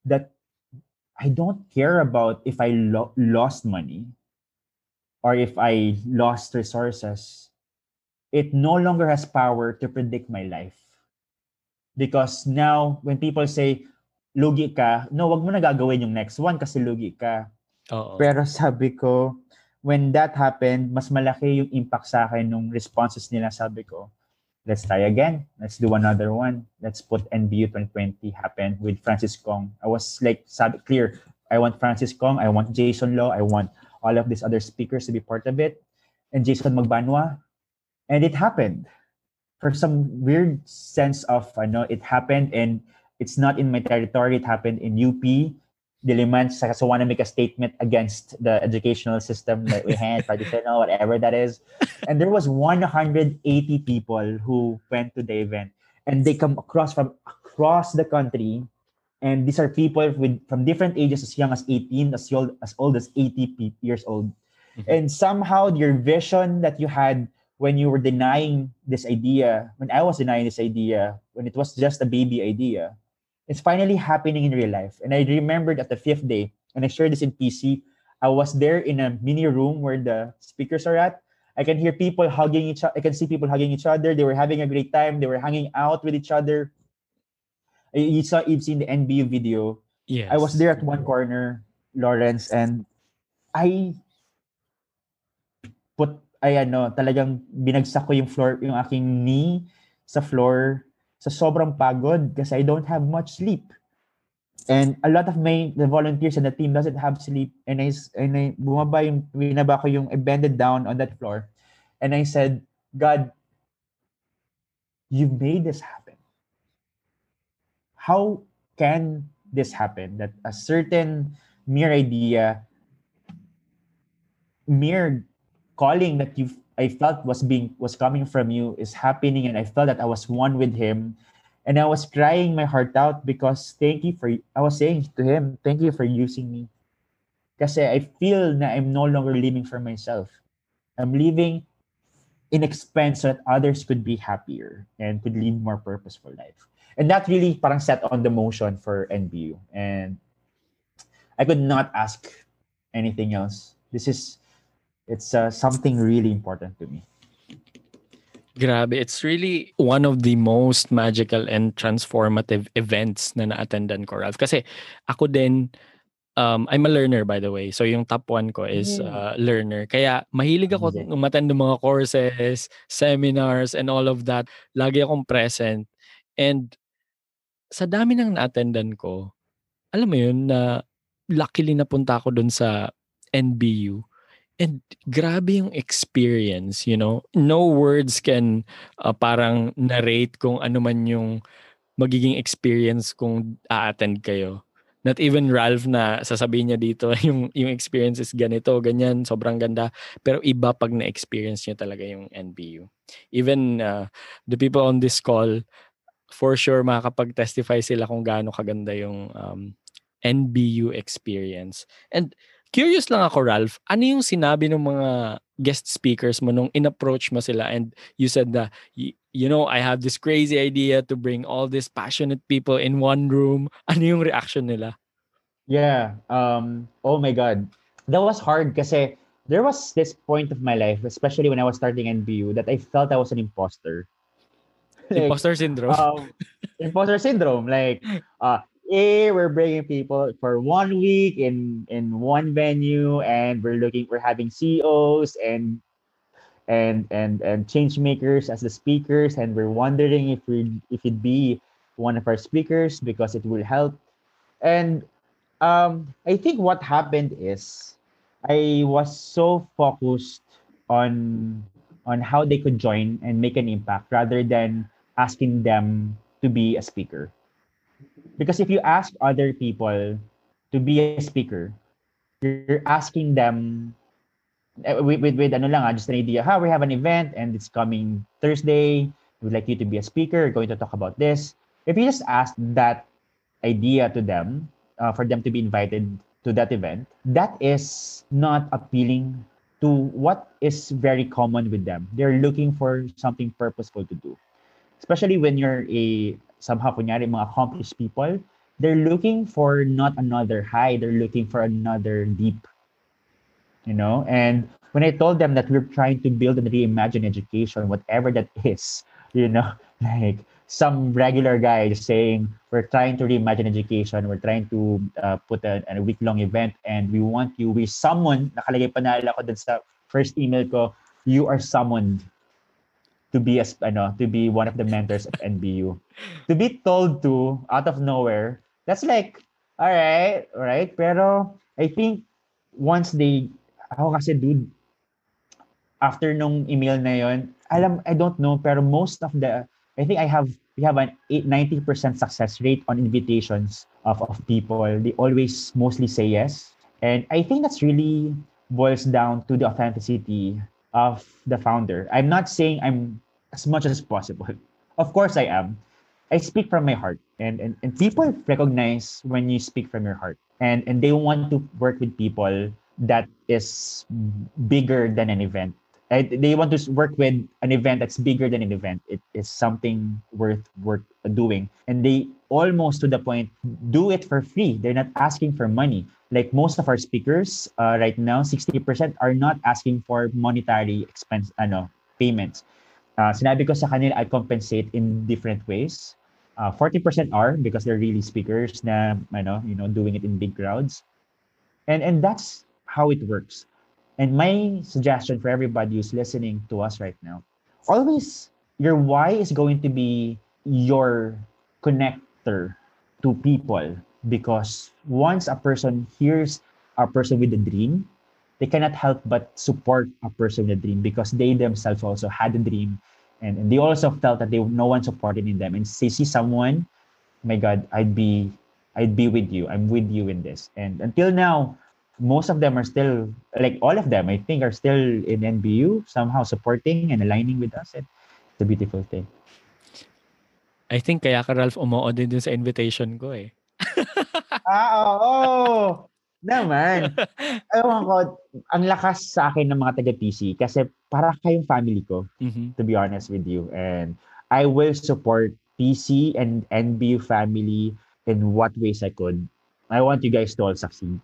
that I don't care about if I lo- lost money or if I lost resources. It no longer has power to predict my life. Because now, when people say, lugi ka, no, wag mo na gagawin yung next one kasi lugi ka. Oo. Pero sabi ko, when that happened, mas malaki yung impact sa akin nung responses nila. Sabi ko, let's try again. Let's do another one. Let's put NBU 2020 happen with Francis Kong. I was like, sabi, clear. I want Francis Kong. I want Jason Law. I want all of these other speakers to be part of it. And Jason Magbanwa. And it happened. For some weird sense of, I know, it happened and it's not in my territory. It happened in UP. Diliman, so I want to make a statement against the educational system that we had, traditional, whatever that is. And there was 180 people who went to the event, and they come across from across the country. And these are people with from different ages, as young as 18, as old as old as 80 years old. Mhm. And somehow your vision that you had when you were denying this idea, when I was denying this idea, when it was just a baby idea, it's finally happening in real life. And I remembered at the fifth day, and I shared this in PC, I was there in a mini room where the speakers are at. I can hear people hugging each other. I can see people hugging each other. They were having a great time. They were hanging out with each other. You saw, you've seen the NBU video. Yes. I was there at one corner, Lawrence, and I put, ay ano, talagang binagsak ko yung floor, yung aking knee sa floor sa sobrang pagod kasi I don't have much sleep. And a lot of my the volunteers and the team doesn't have sleep. And I, and I bumaba yung, binaba ko yung, I bended down on that floor. And I said, God, you made this happen. How can this happen? That a certain mere idea, mere calling that you I felt was being was coming from you is happening, and I felt that I was one with Him, and I was crying my heart out because thank you for I was saying to Him, thank you for using me. Kasi I feel na I'm no longer living for myself. I'm living in expense so that others could be happier and could live more purposeful life. And that really parang set on the motion for NBU. And I could not ask anything else. This is it's uh, something really important to me. Grabe, it's really one of the most magical and transformative events na na-attendan ko, Ralph. Kasi ako din, um, I'm a learner by the way. So yung top one ko is Mm. uh, learner. Kaya mahilig ako umattend ng mga courses, seminars, and all of that. Lagi akong present. And sa dami ng na-attendan ko, alam mo yun na luckily napunta ako dun sa NBU. And grabe yung experience, you know. No words can uh, parang narrate kung ano man yung magiging experience kung a-attend kayo. Not even Ralph na sasabihin niya dito yung yung experience is ganito, ganyan, sobrang ganda. Pero iba pag na-experience niya talaga yung NBU. Even uh, the people on this call, for sure makakapag-testify sila kung gaano kaganda yung um, NBU experience. And curious lang ako, Ralph, ano yung sinabi ng mga guest speakers mo nung in-approach mo sila and you said that, y- you know, I have this crazy idea to bring all these passionate people in one room. Ano yung reaction nila? Yeah. Um, oh my God. That was hard kasi there was this point of my life, especially when I was starting NBU, that I felt I was an imposter. Like, Imposter syndrome. um, imposter syndrome. Like, uh, hey, we're bringing people for one week in in one venue, and we're looking, we're having CEOs and and and and change makers as the speakers, and we're wondering if we if it'd be one of our speakers because it will help. And um, I think what happened is I was so focused on on how they could join and make an impact rather than asking them to be a speaker. Because if you ask other people to be a speaker, you're asking them eh, with, with, with ano lang, ah, just an idea, ha, we have an event and it's coming Thursday. We'd like you to be a speaker. We're going to talk about this. If you just ask that idea to them, uh, for them to be invited to that event, that is not appealing to what is very common with them. They're looking for something purposeful to do. Especially when you're a somehow kunyari mga accomplished people, they're looking for not another high, they're looking for another deep. You know, and when I told them that we're trying to build and reimagine education, whatever that is, you know, like some regular guy just saying we're trying to reimagine education, we're trying to uh, put a, a week-long event, and we want you, we someone, nakalagay pa naalala ko dun sa first email ko, you are summoned to be as ano to be one of the mentors of NBU. to be told to out of nowhere, that's like all right, all right. Pero I think once they ako kasi dude after nung email na yon, alam I don't know pero most of the I think I have we have an 90% success rate on invitations of, of people. They always mostly say yes. And I think that's really boils down to the authenticity of the founder. I'm not saying I'm as much as possible. Of course I am. I speak from my heart and, and, and people recognize when you speak from your heart and, and they want to work with people that is bigger than an event. They want to work with an event that's bigger than an event. It is something worth worth doing, and they almost to the point do it for free. They're not asking for money. Like most of our speakers uh, right now, sixty percent are not asking for monetary expense, ano, payments. Uh, sinabi ko sa kanila, I compensate in different ways. Uh, 40% are because they're really speakers na, ano, you know, doing it in big crowds. And and that's how it works. And my suggestion for everybody who's listening to us right now, always your why is going to be your connector to people because once a person hears a person with a dream, they cannot help but support a person with a dream because they themselves also had a dream and, and they also felt that they no one supported in them and they see someone, my God, I'd be I'd be with you. I'm with you in this. And until now, most of them are still like all of them i think are still in nbu somehow supporting and aligning with us and it's a beautiful thing I think kaya ka Ralph umoo din sa invitation ko eh. Ah, oo. Naman. Ewan ko, ang lakas sa akin ng mga taga-PC kasi para kayong family ko, mm-hmm. to be honest with you. And I will support PC and NBU family in what ways I could. I want you guys to all succeed.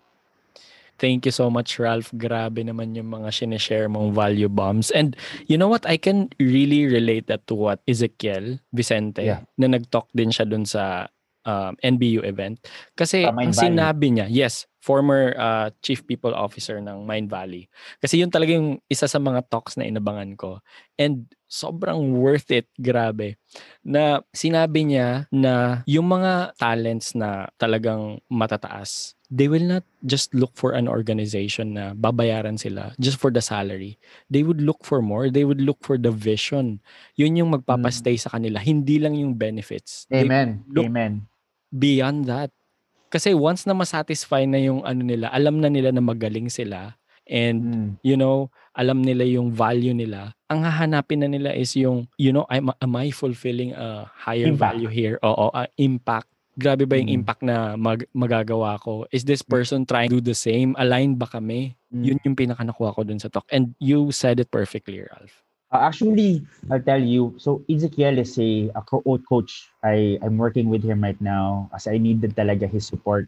Thank you so much, Ralph. Grabe naman yung mga sinishare mong value bombs. And you know what? I can really relate that to what Ezekiel Vicente, yeah. na nag-talk din siya dun sa um, NBU event. Kasi ang sinabi niya, yes, former uh, chief people officer ng Mind Valley. Kasi yun talaga yung isa sa mga talks na inabangan ko. And sobrang worth it, grabe. Na sinabi niya na yung mga talents na talagang matataas, they will not just look for an organization na babayaran sila just for the salary. They would look for more. They would look for the vision. Yun yung magpapastay mm. sa kanila. Hindi lang yung benefits. Amen. Amen. Beyond that. Kasi once na masatisfy na yung ano nila, alam na nila na magaling sila and mm. you know, alam nila yung value nila. Ang hahanapin na nila is yung you know, am, am I fulfilling a higher impact. value here? Oo, uh, impact grabe ba yung mm. impact na mag- magagawa ko? Is this mm. person trying to do the same? Align ba kami? Mm. Yun yung pinaka nakuha ko dun sa talk. And you said it perfectly, Ralph. Uh, actually, I'll tell you. So Ezekiel is a, a coach. I, I'm working with him right now as I needed talaga his support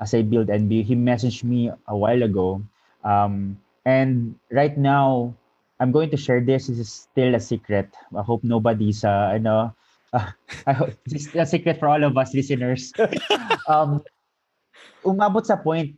as I build NB. He messaged me a while ago. Um, and right now, I'm going to share this. This is still a secret. I hope nobody's, uh, ano, uh, I hope this is a secret for all of us listeners. um, umabot sa point,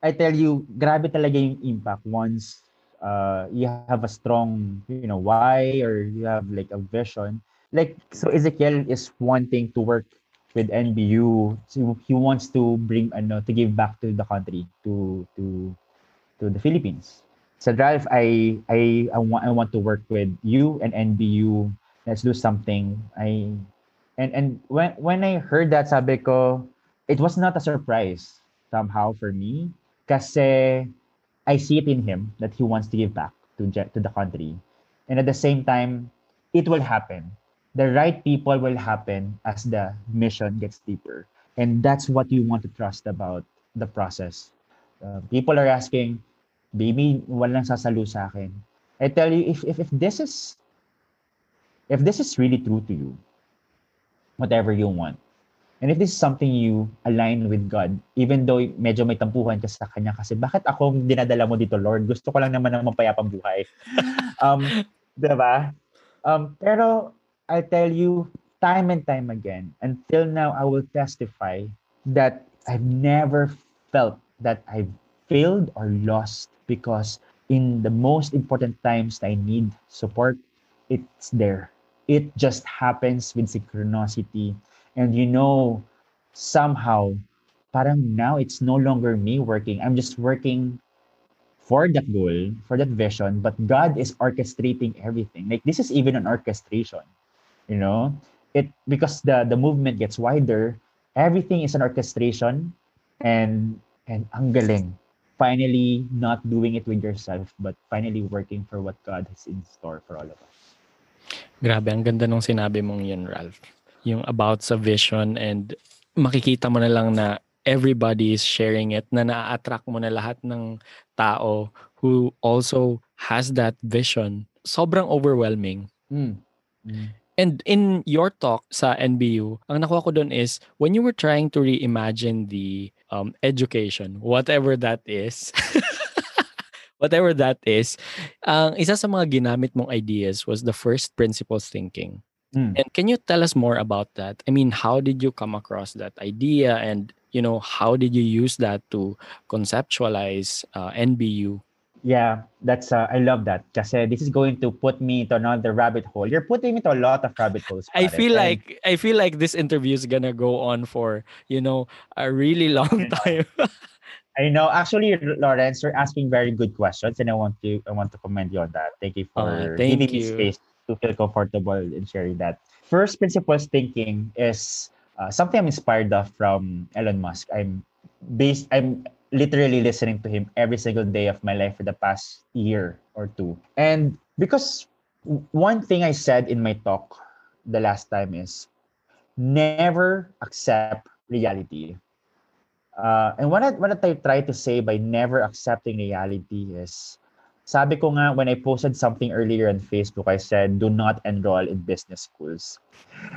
I tell you, grabe talaga yung impact once uh, you have a strong, you know, why or you have like a vision. Like, so Ezekiel is wanting to work with NBU. So he wants to bring, ano, to give back to the country, to, to, to the Philippines. So Ralph, I, I, I, want, I want to work with you and NBU let's do something. I and and when when I heard that sabi ko, it was not a surprise somehow for me kasi I see it in him that he wants to give back to to the country. And at the same time, it will happen. The right people will happen as the mission gets deeper. And that's what you want to trust about the process. Uh, people are asking, baby, walang sasalo sa akin. I tell you, if, if, if this is, if this is really true to you, whatever you want, and if this is something you align with God, even though medyo may tampuhan ka sa Kanya, kasi bakit ako dinadala mo dito, Lord? Gusto ko lang naman ng mapayapang buhay. um, diba? Um, pero, I tell you, time and time again, until now, I will testify that I've never felt that I've failed or lost because in the most important times that I need support, it's there. It just happens with synchronicity. And you know, somehow, parang now it's no longer me working. I'm just working for that goal, for that vision, but God is orchestrating everything. Like this is even an orchestration, you know? It because the the movement gets wider, everything is an orchestration and and ang galing finally not doing it with yourself, but finally working for what God has in store for all of us. Grabe, ang ganda nung sinabi mong yun, Ralph. Yung about sa vision and makikita mo na lang na everybody is sharing it, na na-attract mo na lahat ng tao who also has that vision. Sobrang overwhelming. Mm. Mm. And in your talk sa NBU, ang nakuha ko doon is when you were trying to reimagine the um, education, whatever that is, whatever that is, ang isa sa mga ginamit mong ideas was the first principles thinking. Mm. And can you tell us more about that? I mean, how did you come across that idea and you know, how did you use that to conceptualize uh, NBU Yeah, that's uh, I love that. Kasi this is going to put me to another rabbit hole. You're putting me to a lot of rabbit holes. I feel And like I feel like this interview is gonna go on for you know a really long time. I know. Actually, Lawrence, you're asking very good questions, and I want to I want to commend you on that. Thank you for Uh, thank giving me space to feel comfortable in sharing that. First principles thinking is uh, something I'm inspired of from Elon Musk. I'm based. I'm literally listening to him every single day of my life for the past year or two. And because one thing I said in my talk the last time is never accept reality. Uh, and what I, what I try to say by never accepting reality is, sabi ko nga when I posted something earlier on Facebook, I said, do not enroll in business schools.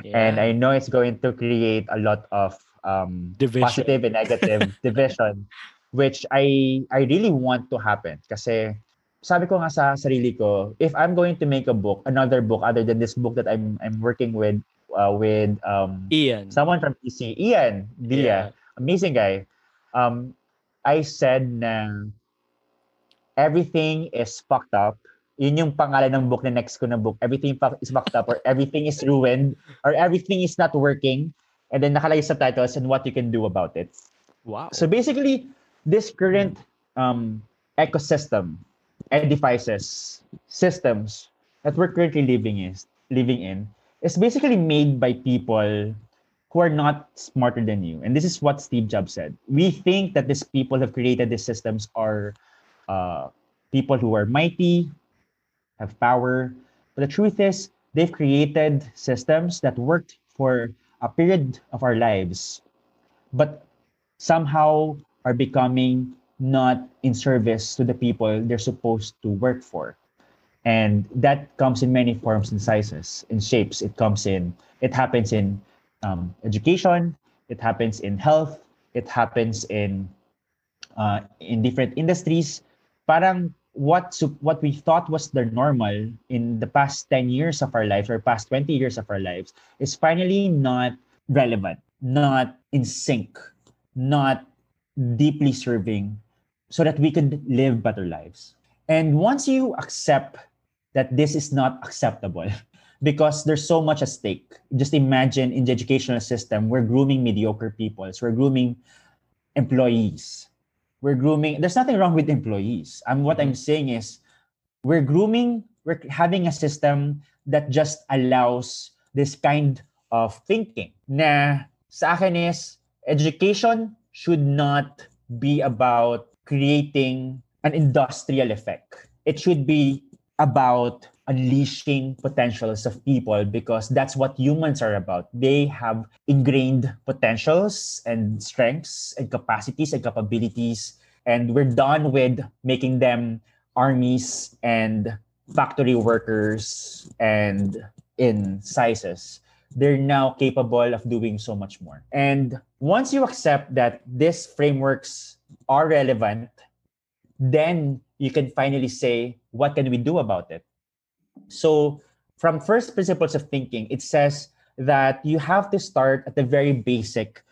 And Yeah. I know it's going to create a lot of um, Division. positive and negative division, which I I really want to happen. Kasi sabi ko nga sa sarili ko, if I'm going to make a book, another book other than this book that I'm I'm working with uh, with um, Ian. someone from PC, Ian Villa, amazing guy. Um, I said na everything is fucked up. Yun yung pangalan ng book na next ko na book. Everything is fucked up or everything is ruined or everything is not working. And then nakalagay sa titles and what you can do about it. Wow. So basically, this current um, ecosystem, edifices, systems that we're currently living is living in is basically made by people who are not smarter than you. And this is what Steve Jobs said. We think that these people who have created these systems are uh, people who are mighty, have power. But the truth is, they've created systems that worked for a period of our lives, but somehow are becoming not in service to the people they're supposed to work for. And that comes in many forms and sizes, in shapes. It comes in, it happens in um, education, it happens in health, it happens in uh, in different industries. Parang what what we thought was the normal in the past 10 years of our lives or past 20 years of our lives is finally not relevant, not in sync, not deeply serving so that we could live better lives. And once you accept that this is not acceptable because there's so much at stake. Just imagine in the educational system, we're grooming mediocre people. We're grooming employees. We're grooming, there's nothing wrong with employees. Um, what I'm saying is we're grooming, we're having a system that just allows this kind of thinking. Na sa akin is education should not be about creating an industrial effect. It should be about unleashing potentials of people because that's what humans are about. They have ingrained potentials and strengths and capacities and capabilities and we're done with making them armies and factory workers and in sizes. They're now capable of doing so much more. And once you accept that these frameworks are relevant then you can finally say what can we do about it so from first principles of thinking it says that you have to start at the very basic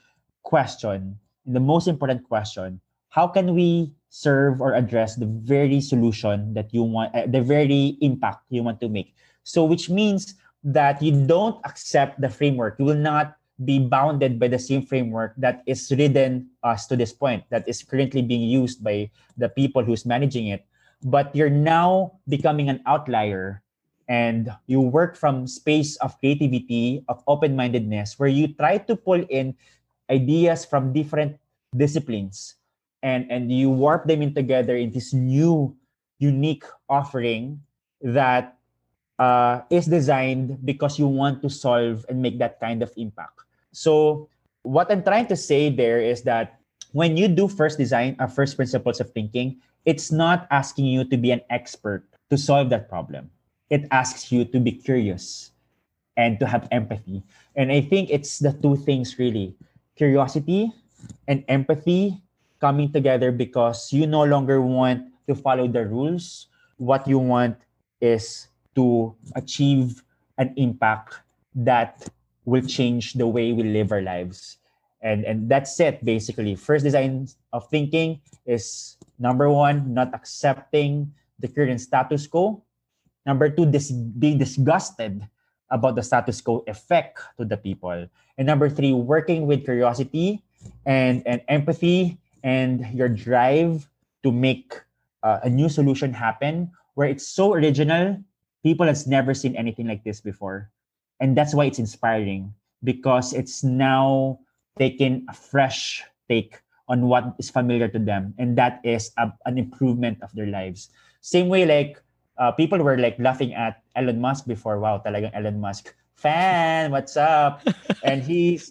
question the most important question how can we serve or address the very solution that you want, uh, the very impact you want to make. So, which means that you don't accept the framework. You will not be bounded by the same framework that is ridden us to this point, that is currently being used by the people who's managing it. But you're now becoming an outlier and you work from space of creativity, of open-mindedness, where you try to pull in ideas from different disciplines and and you warp them in together in this new unique offering that uh, is designed because you want to solve and make that kind of impact. So what i'm trying to say there is that when you do first design or uh, first principles of thinking it's not asking you to be an expert to solve that problem it asks you to be curious and to have empathy and i think it's the two things really curiosity and empathy coming together because you no longer want to follow the rules. What you want is to achieve an impact that will change the way we live our lives. And, and that's it, basically. First design of thinking is number one, not accepting the current status quo. Number two, dis- being disgusted about the status quo effect to the people. And number three, working with curiosity and, and empathy and your drive to make uh, a new solution happen where it's so original people has never seen anything like this before. And that's why it's inspiring because it's now taking a fresh take on what is familiar to them. And that is a, an improvement of their lives. Same way like uh, people were like laughing at Elon Musk before. Wow talagang Elon Musk fan. What's up? And he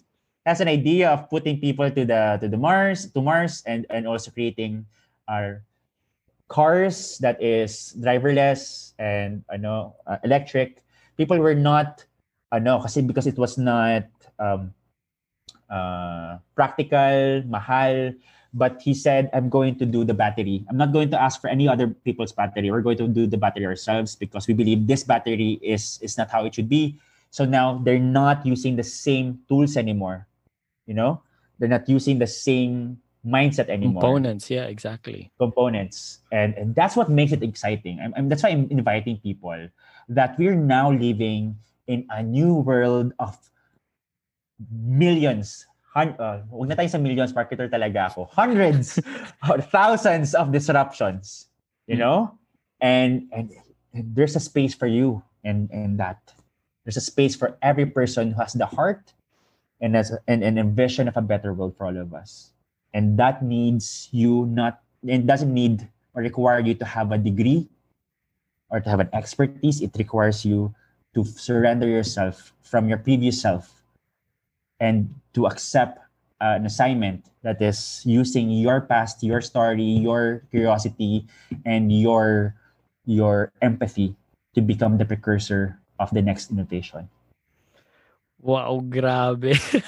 has an idea of putting people to the to the Mars to Mars and and also creating our cars that is driverless and ano uh, electric. People were not ano kasi because it was not um, uh, practical mahal but he said i'm going to do the battery. I'm not going to ask for any other people's battery. We're going to do the battery ourselves because we believe this battery is is not how it should be. So now they're not using the same tools anymore you know? They're not using the same mindset anymore. Components. Yeah exactly. Components. And and that's what makes it exciting. I'm, I'm, that's why i'm inviting people that we're now living in a new world of millions hun- uh, na tayo sa millions marketer talaga ako hundreds or thousands of disruptions you mm. know and, and and there's a space for you and and that there's a space for every person who has the heart and as and, and a vision of a better world for all of us. And that needs you not it doesn't need or require you to have a degree or to have an expertise. It requires you to surrender yourself from your previous self and to accept an assignment that is using your past, your story, your curiosity, and your your empathy to become the precursor of the next innovation. Wow, grabe.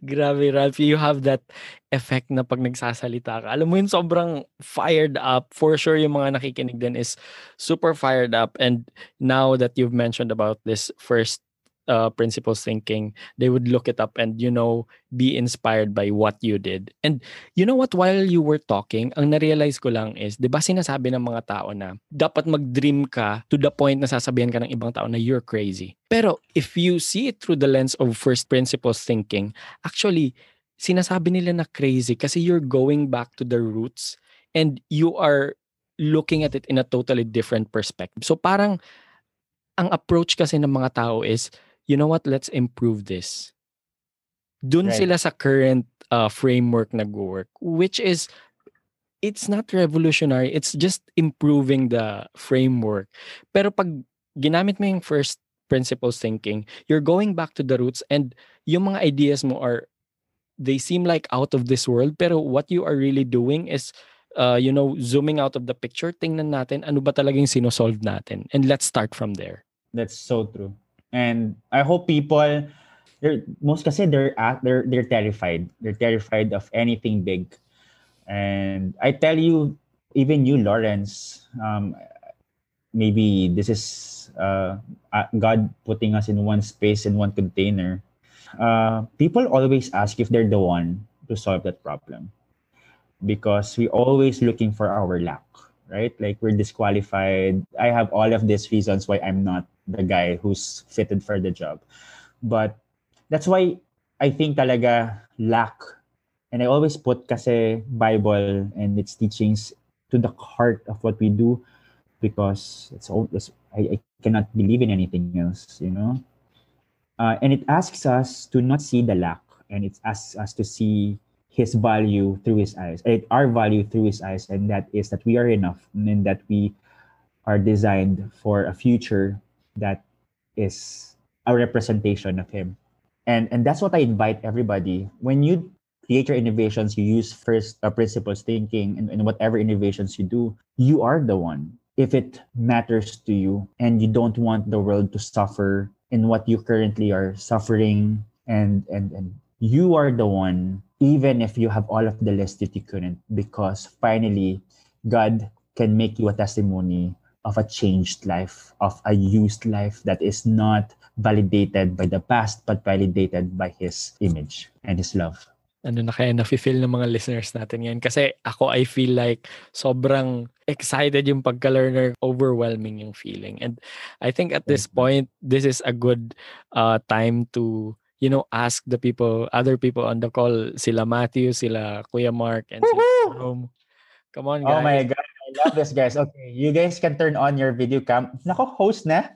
Grabe, Ralphie, you have that effect na pag nagsasalita ka. Alam mo yun, sobrang fired up. For sure, yung mga nakikinig din is super fired up. And now that you've mentioned about this first uh, principles thinking, they would look it up and, you know, be inspired by what you did. And you know what, while you were talking, ang narealize ko lang is, di ba sinasabi ng mga tao na dapat mag-dream ka to the point na sasabihan ka ng ibang tao na you're crazy. Pero if you see it through the lens of first principles thinking, actually, sinasabi nila na crazy kasi you're going back to the roots and you are looking at it in a totally different perspective. So parang ang approach kasi ng mga tao is you know what, let's improve this. Dun right. sila sa current uh, framework nag-work, which is, it's not revolutionary, it's just improving the framework. Pero pag ginamit mo yung first principles thinking, you're going back to the roots and yung mga ideas mo are they seem like out of this world pero what you are really doing is uh, you know zooming out of the picture tingnan natin ano ba talagang sinosolve natin and let's start from there that's so true and i hope people they're most kasi they're they're they're terrified. They're terrified of anything big. And i tell you even you lawrence um maybe this is uh, god putting us in one space in one container. Uh, people always ask if they're the one to solve that problem. Because we're always looking for our lack right? Like we're disqualified. I have all of these reasons why i'm not the guy who's fitted for the job. But that's why i think talaga lack and i always put kasi bible and its teachings to the heart of what we do because it's all it's, I, I cannot believe in anything else you know? Uh, and it asks us to not see the lack, and it asks us to see His value through His eyes, eh, our value through His eyes, and that is that we are enough, and that we are designed for a future that is a representation of Him. And and that's what I invite everybody. When you create your innovations, you use first uh, principles thinking, and, and whatever innovations you do, you are the one. If it matters to you, and you don't want the world to suffer in what you currently are suffering and and and you are the one even if you have all of the list that you couldn't because finally god can make you a testimony of a changed life of a used life that is not validated by the past but validated by his image and his love ano na kaya nafe-feel ng mga listeners natin yan. Kasi ako, I feel like sobrang excited yung pagka-learner, overwhelming yung feeling. And I think at this point, this is a good uh, time to you know, ask the people, other people on the call, sila Matthew, sila Kuya Mark, and sila Jerome. Come on, guys. Oh my God. I love this, guys. Okay, you guys can turn on your video cam. Nako, host na.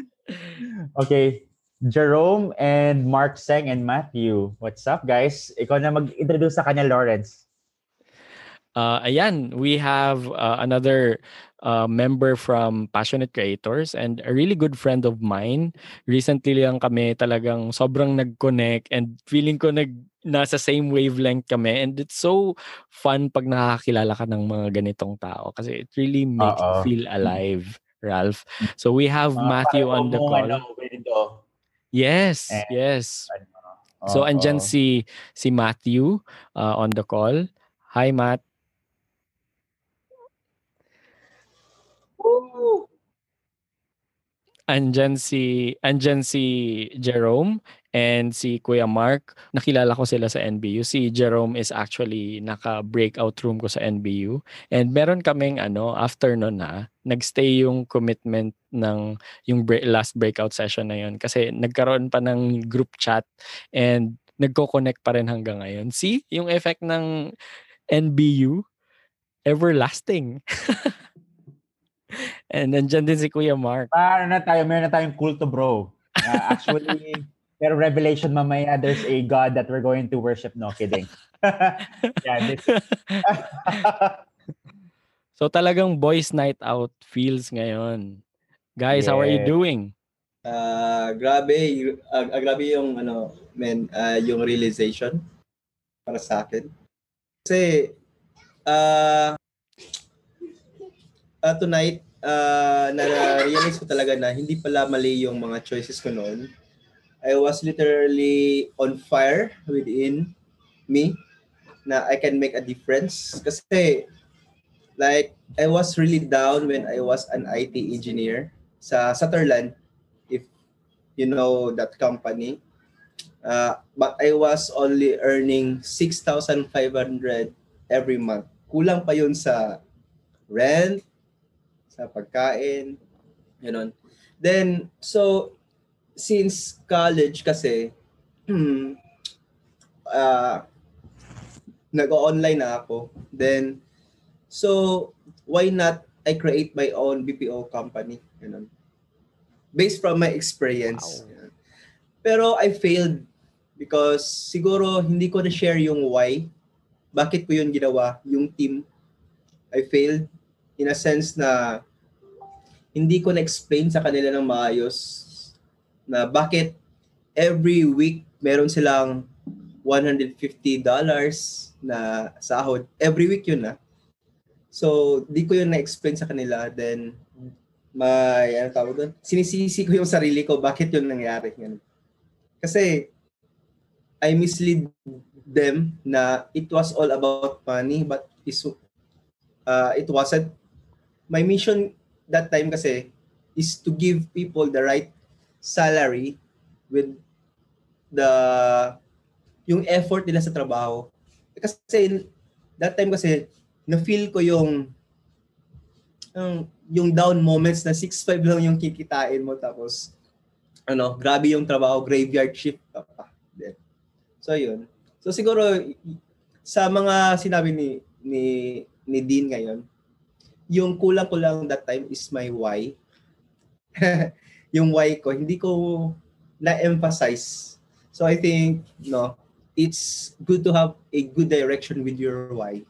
okay, Jerome and Mark Seng and Matthew. What's up, guys? Ikaw na mag-introduce sa kanya, Lawrence. Uh, ayan, we have uh, another uh, member from Passionate Creators and a really good friend of mine. Recently lang kami talagang sobrang nag-connect and feeling ko nag nasa same wavelength kami and it's so fun pag nakakilala ka ng mga ganitong tao kasi it really makes Uh-oh. you feel alive, Ralph. So we have uh, Matthew on the call. Ano, Yes, And, yes. Ano, so andyan si si Matthew uh, on the call. Hi Matt. Woo! Andyan si andyan si Jerome and si Kuya Mark. Nakilala ko sila sa NBU. Si Jerome is actually naka-breakout room ko sa NBU. And meron kaming ano, after nun na, nagstay yung commitment ng yung break, last breakout session na yun. Kasi nagkaroon pa ng group chat and nagko-connect pa rin hanggang ngayon. See, yung effect ng NBU, everlasting. and nandyan din si Kuya Mark. Paano na tayo? Meron na tayong kulto bro. Uh, actually, Pero revelation mamaya, there's a God that we're going to worship. No, kidding. yeah, this... so talagang boys night out feels ngayon. Guys, yeah. how are you doing? Uh, grabe, uh, grabe yung ano, men, uh, yung realization para sa akin. Kasi uh, uh, tonight, uh, na-realize ko talaga na hindi pala mali yung mga choices ko noon I was literally on fire within me na I can make a difference. Kasi like I was really down when I was an IT engineer sa Sutherland, if you know that company. Uh, but I was only earning 6,500 every month. Kulang pa yun sa rent, sa pagkain, know. Then, so since college kasi, uh, nag-online na ako. Then, so, why not I create my own BPO company? Know? Based from my experience. Wow. Pero I failed because siguro hindi ko na-share yung why. Bakit ko yun ginawa, yung team. I failed in a sense na hindi ko na-explain sa kanila ng maayos na bakit every week meron silang $150 na sahod. Every week yun na. So, di ko yun na-explain sa kanila. Then, may, ano tawag doon? Sinisisi ko yung sarili ko, bakit yun nangyari. Ganun. Kasi, I mislead them na it was all about money, but is, uh, it wasn't. My mission that time kasi is to give people the right salary with the yung effort nila sa trabaho. Kasi that time kasi na-feel ko yung yung, yung down moments na 6-5 lang yung kikitain mo tapos ano, grabe yung trabaho, graveyard shift pa. So yun. So siguro sa mga sinabi ni ni ni Dean ngayon, yung kulang ko lang that time is my why. yung why ko, hindi ko na-emphasize. So I think, no, it's good to have a good direction with your why.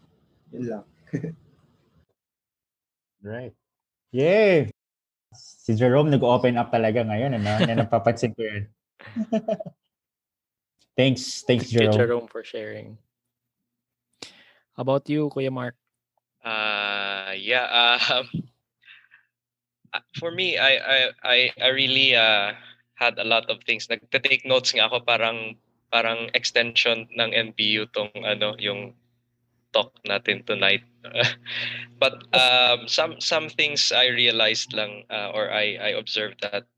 Yun lang. right. Yay! Si Jerome nag-open up talaga ngayon, ano? Na napapansin ko yun. thanks, thanks Jerome. Thank Jerome for sharing. How about you, Kuya Mark? Uh, yeah, um, for me, I, I, I, I really uh, had a lot of things. Nagte-take notes nga ako parang parang extension ng NBU tong ano yung talk natin tonight. but um, some some things I realized lang uh, or I I observed that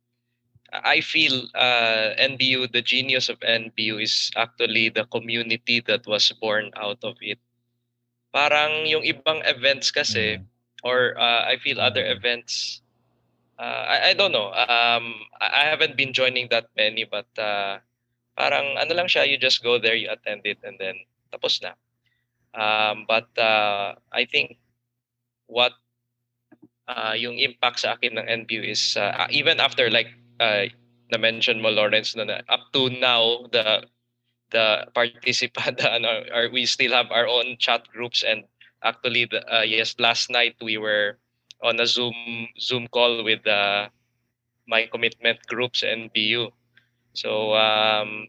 I feel uh, NBU the genius of NBU is actually the community that was born out of it. Parang yung ibang events kasi mm-hmm. or uh, I feel other events uh, I, I don't know um I haven't been joining that many but uh, parang ano lang siya you just go there you attend it and then tapos na Um, but uh, I think what uh, yung impact sa akin ng NBU is uh, even after like uh, na-mention mo Lawrence na, up to now the the participant are, we still have our own chat groups and actually the, uh, yes last night we were on a Zoom Zoom call with uh, my commitment groups NBU. So um,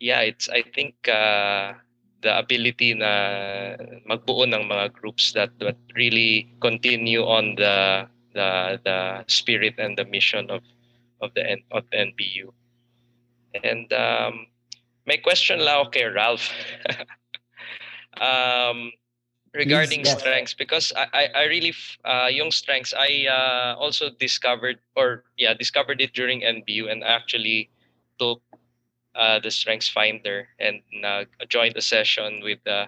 yeah, it's I think uh, the ability na magbuo ng mga groups that that really continue on the the the spirit and the mission of of the of the NBU. And um, my question lao kay Ralph. um, regarding Please, strengths because I, I, I really uh, yung strengths I uh, also discovered or yeah discovered it during NBU and actually took uh, the Strengths Finder and uh, joined a session with uh,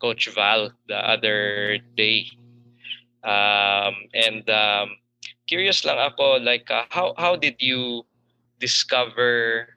Coach Val the other day. Um, and um, curious lang ako, like, uh, how, how did you discover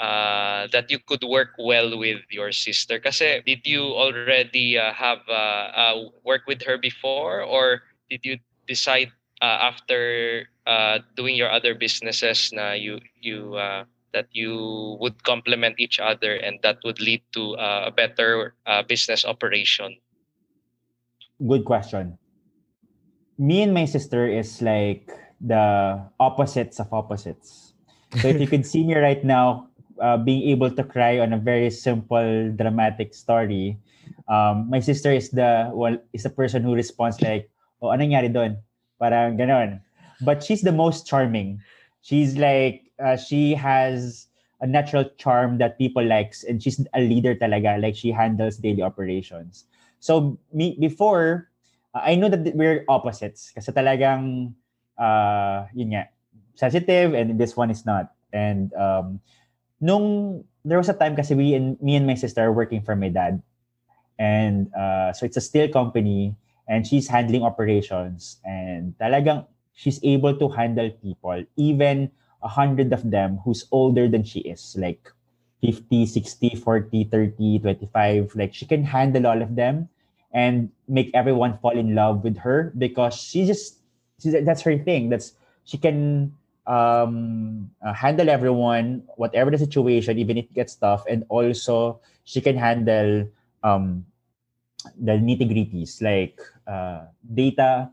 uh, that you could work well with your sister? Kasi did you already uh, have uh, uh, worked with her before or did you decide uh, after uh, doing your other businesses na you you uh, that you would complement each other and that would lead to uh, a better uh, business operation? Good question. Me and my sister is like the opposites of opposites. So if you could see me right now, uh, being able to cry on a very simple, dramatic story, um, my sister is the well is the person who responds like, "Oh, ano nangyari doon?" Parang ganon. But she's the most charming. She's like uh, she has a natural charm that people likes and she's a leader talaga like she handles daily operations so me before uh, I know that we're opposites kasi talagang uh, yun nga sensitive and this one is not and um, nung there was a time kasi we and me and my sister are working for my dad and uh, so it's a steel company and she's handling operations and talagang she's able to handle people even a hundred of them who's older than she is, like 50, 60, 40, 30, 25. Like she can handle all of them and make everyone fall in love with her because she just she, that's her thing. That's she can um, uh, handle everyone, whatever the situation, even if it gets tough, and also she can handle um, the nitty gritties like uh, data.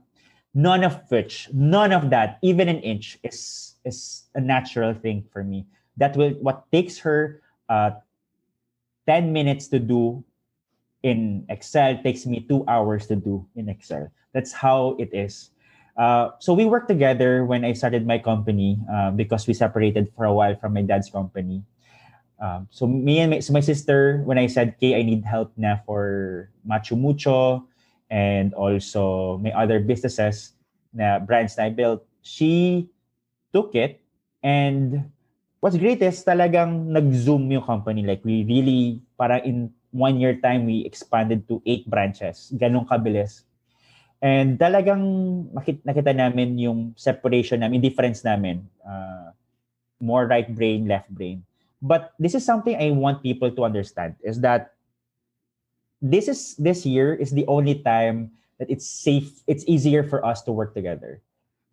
None of which, none of that, even an inch, is is a natural thing for me. That will what takes her uh, 10 minutes to do in Excel takes me two hours to do in Excel. That's how it is. Uh, so we worked together when I started my company uh, because we separated for a while from my dad's company. Um, so me and my, so my sister, when I said, "Okay, I need help na for Machu Mucho and also my other businesses na brands na I built," she took it and what's great is talagang nag-zoom yung company. Like we really, para in one year time, we expanded to eight branches. Ganong kabilis. And talagang makita, nakita namin yung separation namin, difference namin. Uh, more right brain, left brain. But this is something I want people to understand is that this is this year is the only time that it's safe, it's easier for us to work together.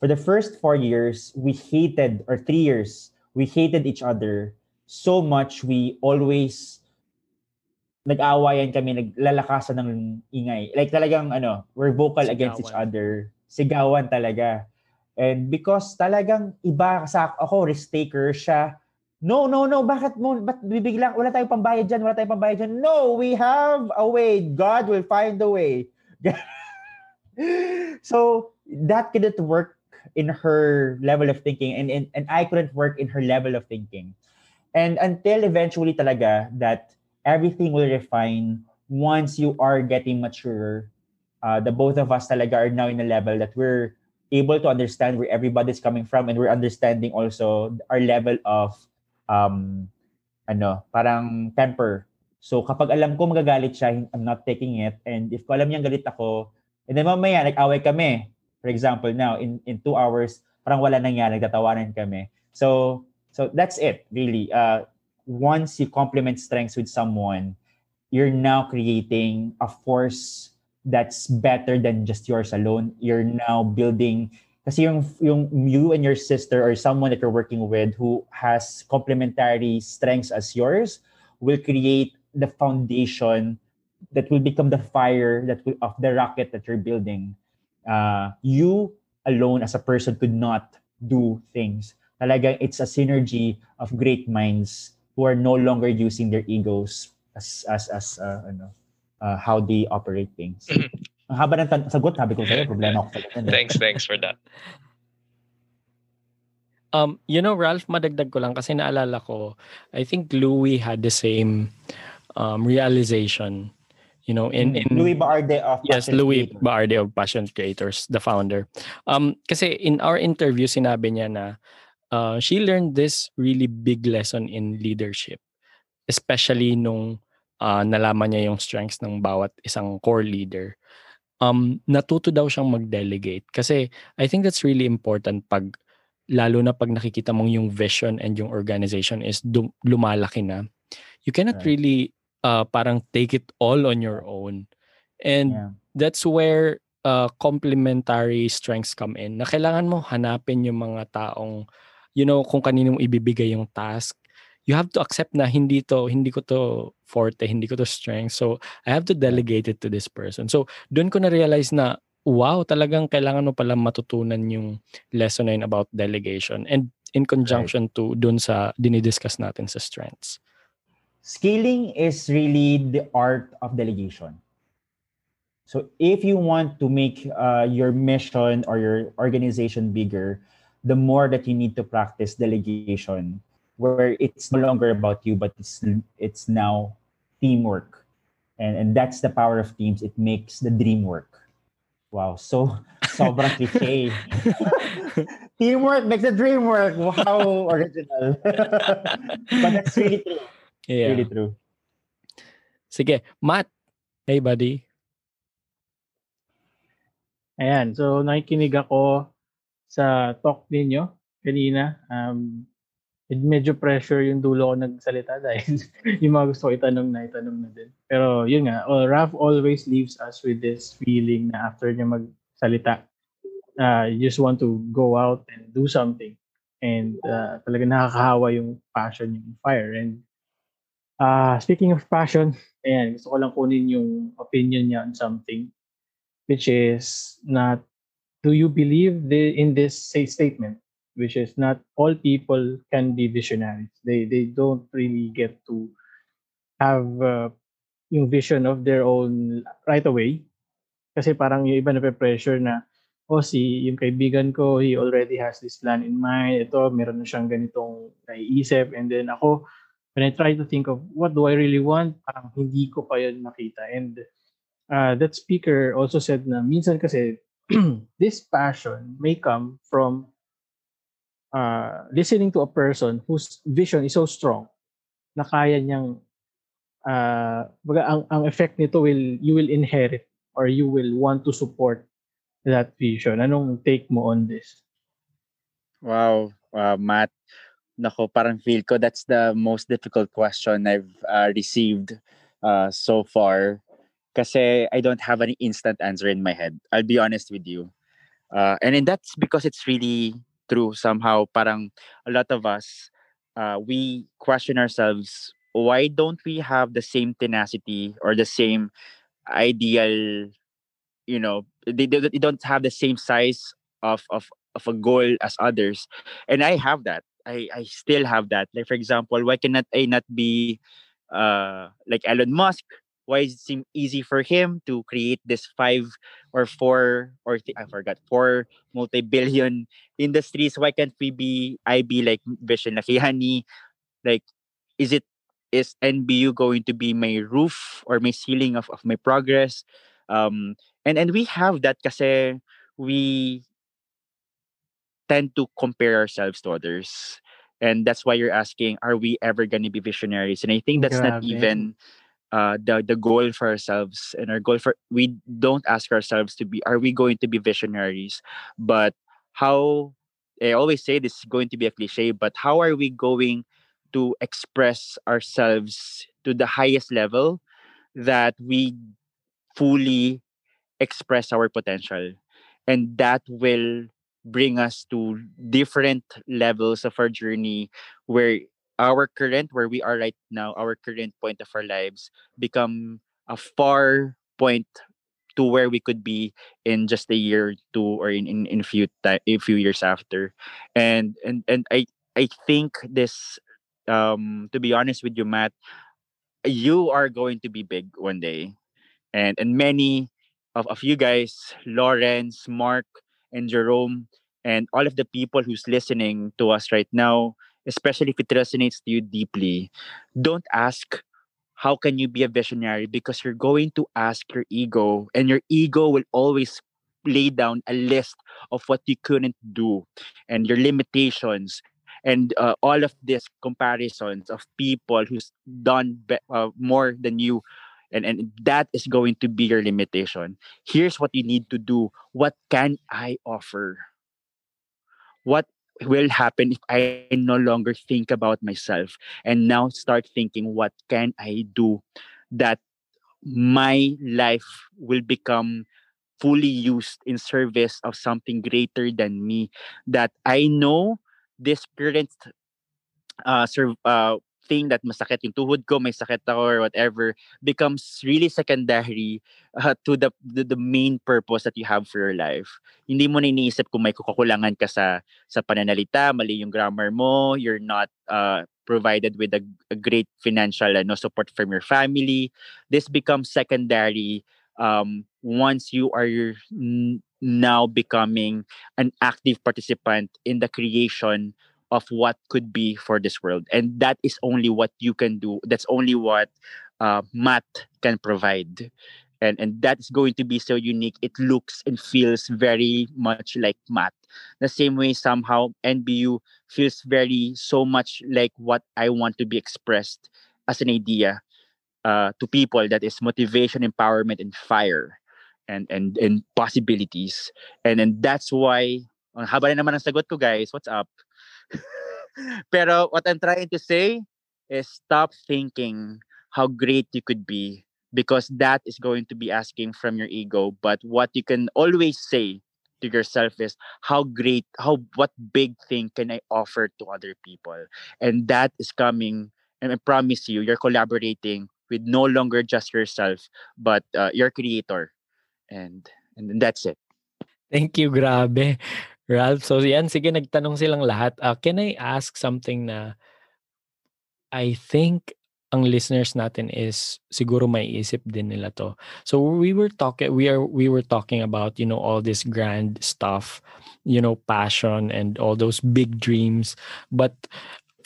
For the first four years, we hated, or three years, we hated each other so much we always nag-awayan kami, naglalakasan ng ingay. Like talagang ano, we're vocal Sigawan. against each other. Sigawan talaga. And because talagang iba sa ako, risk taker siya. No, no, no, bakit mo, ba't bibiglang, wala tayong pambayad dyan, wala tayong pambayad dyan. No, we have a way. God will find a way. so, that couldn't work in her level of thinking and, and, and I couldn't work in her level of thinking. And until eventually talaga that everything will refine once you are getting mature. Uh, the both of us talaga are now in a level that we're able to understand where everybody's coming from and we're understanding also our level of um ano, parang temper. So kapag alam ko magagalit siya, I'm not taking it. And if ko alam niyang galit ako, and then mamaya nag-away kami. For example, now in in two hours, parang wala nangyari, nagtatawanan kami. So so that's it, really. Uh, once you complement strengths with someone, you're now creating a force that's better than just yours alone. You're now building kasi yung, yung you and your sister or someone that you're working with who has complementary strengths as yours will create the foundation that will become the fire that will, of the rocket that you're building. Uh, you alone as a person could not do things. Talaga, it's a synergy of great minds who are no longer using their egos as as as uh, ano uh, how they operate things. Mm-hmm. Ang haba ng tan- sagot, sabi ko sa'yo, problema ko sa eh. Thanks, thanks for that. Um, you know, Ralph, madagdag ko lang kasi naalala ko, I think Louis had the same um, realization. You know, in, in Louis Baarde of Yes, Passion Louis Creators. Baarde of Passion Creators, the founder. Um, kasi in our interview, sinabi niya na uh, she learned this really big lesson in leadership. Especially nung uh, nalaman niya yung strengths ng bawat isang core leader. Um, natuto daw siyang mag-delegate. Kasi I think that's really important pag lalo na pag nakikita mong yung vision and yung organization is dum- lumalaki na. You cannot right. really uh, parang take it all on your own. And yeah. that's where uh, complementary strengths come in. Na kailangan mo hanapin yung mga taong you know, kung kanino mo ibibigay yung task, you have to accept na hindi to, hindi ko to forte, hindi ko to strength. So, I have to delegate it to this person. So, doon ko na-realize na, wow, talagang kailangan mo pala matutunan yung lesson na yun about delegation. And in conjunction right. to doon sa dinidiscuss natin sa strengths. Scaling is really the art of delegation. So if you want to make uh, your mission or your organization bigger, the more that you need to practice delegation where it's no longer about you but it's it's now teamwork. And and that's the power of teams. It makes the dream work. Wow. So sobrang cliche. Teamwork makes the dream work. Wow. Original. But that's really true. Yeah. really true. Sige. Matt. Hey buddy. Ayan, so nakikinig ako sa talk ninyo kanina. Um, medyo pressure yung dulo ko nagsalita dahil yung mga gusto ko itanong na itanong na din. Pero yun nga, well, Raf always leaves us with this feeling na after niya magsalita, uh, you just want to go out and do something. And uh, talaga nakakahawa yung passion, yung fire. And uh, speaking of passion, ayan, gusto ko lang kunin yung opinion niya on something which is not do you believe the, in this say, statement, which is not all people can be visionaries? They they don't really get to have uh, yung vision of their own right away. Kasi parang yung iba na pressure na, oh si yung kaibigan ko, he already has this plan in mind. Ito, meron na siyang ganitong naiisip. And then ako, when I try to think of what do I really want, parang hindi ko pa yun makita. And uh, that speaker also said na minsan kasi this passion may come from uh, listening to a person whose vision is so strong na kaya niyang uh, baga, ang, ang effect nito will you will inherit or you will want to support that vision. Anong take mo on this? Wow, uh, Matt. Nako, parang feel ko that's the most difficult question I've uh, received uh, so far. Kasi I don't have any instant answer in my head. I'll be honest with you. Uh, and then that's because it's really true somehow. Parang a lot of us, uh, we question ourselves, why don't we have the same tenacity or the same ideal, you know, they, they, they don't have the same size of, of, of a goal as others. And I have that. I, I still have that. Like for example, why cannot I not be uh like Elon Musk? Why does it seem easy for him to create this five or four or th- I forgot four multi-billion industries? Why can't we be I be like Vishen Lakhiani? Like, is it is NBU going to be my roof or my ceiling of, of my progress? Um, and and we have that kasi we tend to compare ourselves to others. And that's why you're asking, are we ever going to be visionaries? And I think that's not even uh, the the goal for ourselves. And our goal for we don't ask ourselves to be, are we going to be visionaries? But how? I always say this is going to be a cliche, but how are we going to express ourselves to the highest level that we fully express our potential? And that will bring us to different levels of our journey where our current where we are right now our current point of our lives become a far point to where we could be in just a year or two or in in, in few ti- a few years after. And and and i i think this um to be honest with you matt you are going to be big one day. And and many of, of you guys lawrence mark and jerome and all of the people who's listening to us right now especially if it resonates to you deeply don't ask how can you be a visionary? Because you're going to ask your ego and your ego will always lay down a list of what you couldn't do and your limitations and uh, all of these comparisons of people who's done be- uh, more than you and and that is going to be your limitation. Here's what you need to do. What can i offer? What will happen if i no longer think about myself and now start thinking what can i do that my life will become fully used in service of something greater than me? That i know this current uh, sur- uh thing that masakit yung tuhod ko, may sakit ako or whatever becomes really secondary uh, to the, the the main purpose that you have for your life. Hindi mo na iniisip kung may kukulangan ka sa sa pananalita, mali yung grammar mo, you're not uh, provided with a, a great financial ano, support from your family. This becomes secondary um, once you are now becoming an active participant in the creation of what could be for this world. And that is only what you can do. That's only what uh, Matt can provide. And and that is going to be so unique. It looks and feels very much like Matt the same way somehow nbu feels very so much like what i want to be expressed as an idea uh, to people. That is motivation empowerment and fire and and and possibilities. And and that's why ang haba na naman ang sagot ko guys. What's up pero what i'm trying to say is stop thinking how great you could be because that is going to be asking from your ego. But what you can always say to yourself is how great how what big thing can i offer to other people? And that is coming and i promise you you're collaborating with no longer just yourself but uh, your creator. And and that's it. Thank you, grabe. Ralph, so yan, sige, nagtanong silang lahat. Uh, can I ask something na I think ang listeners natin is siguro may isip din nila to. So we were talking we are we were talking about, you know, all this grand stuff, you know, passion and all those big dreams. But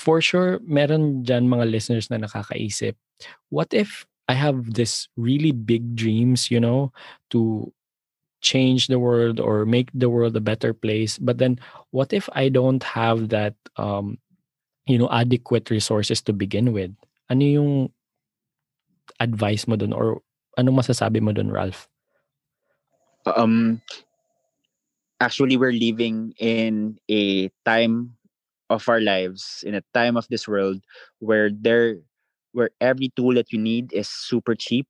for sure, meron dyan mga listeners na nakakaisip, what if I have this really big dreams, you know, to change the world or make the world a better place. But then what if I don't have that um, you know, adequate resources to begin with? Ano yung advice mo dun or anong masasabi mo dun, Ralph? Um actually we're living in a time of our lives in a time of this world where there where every tool that you need is super cheap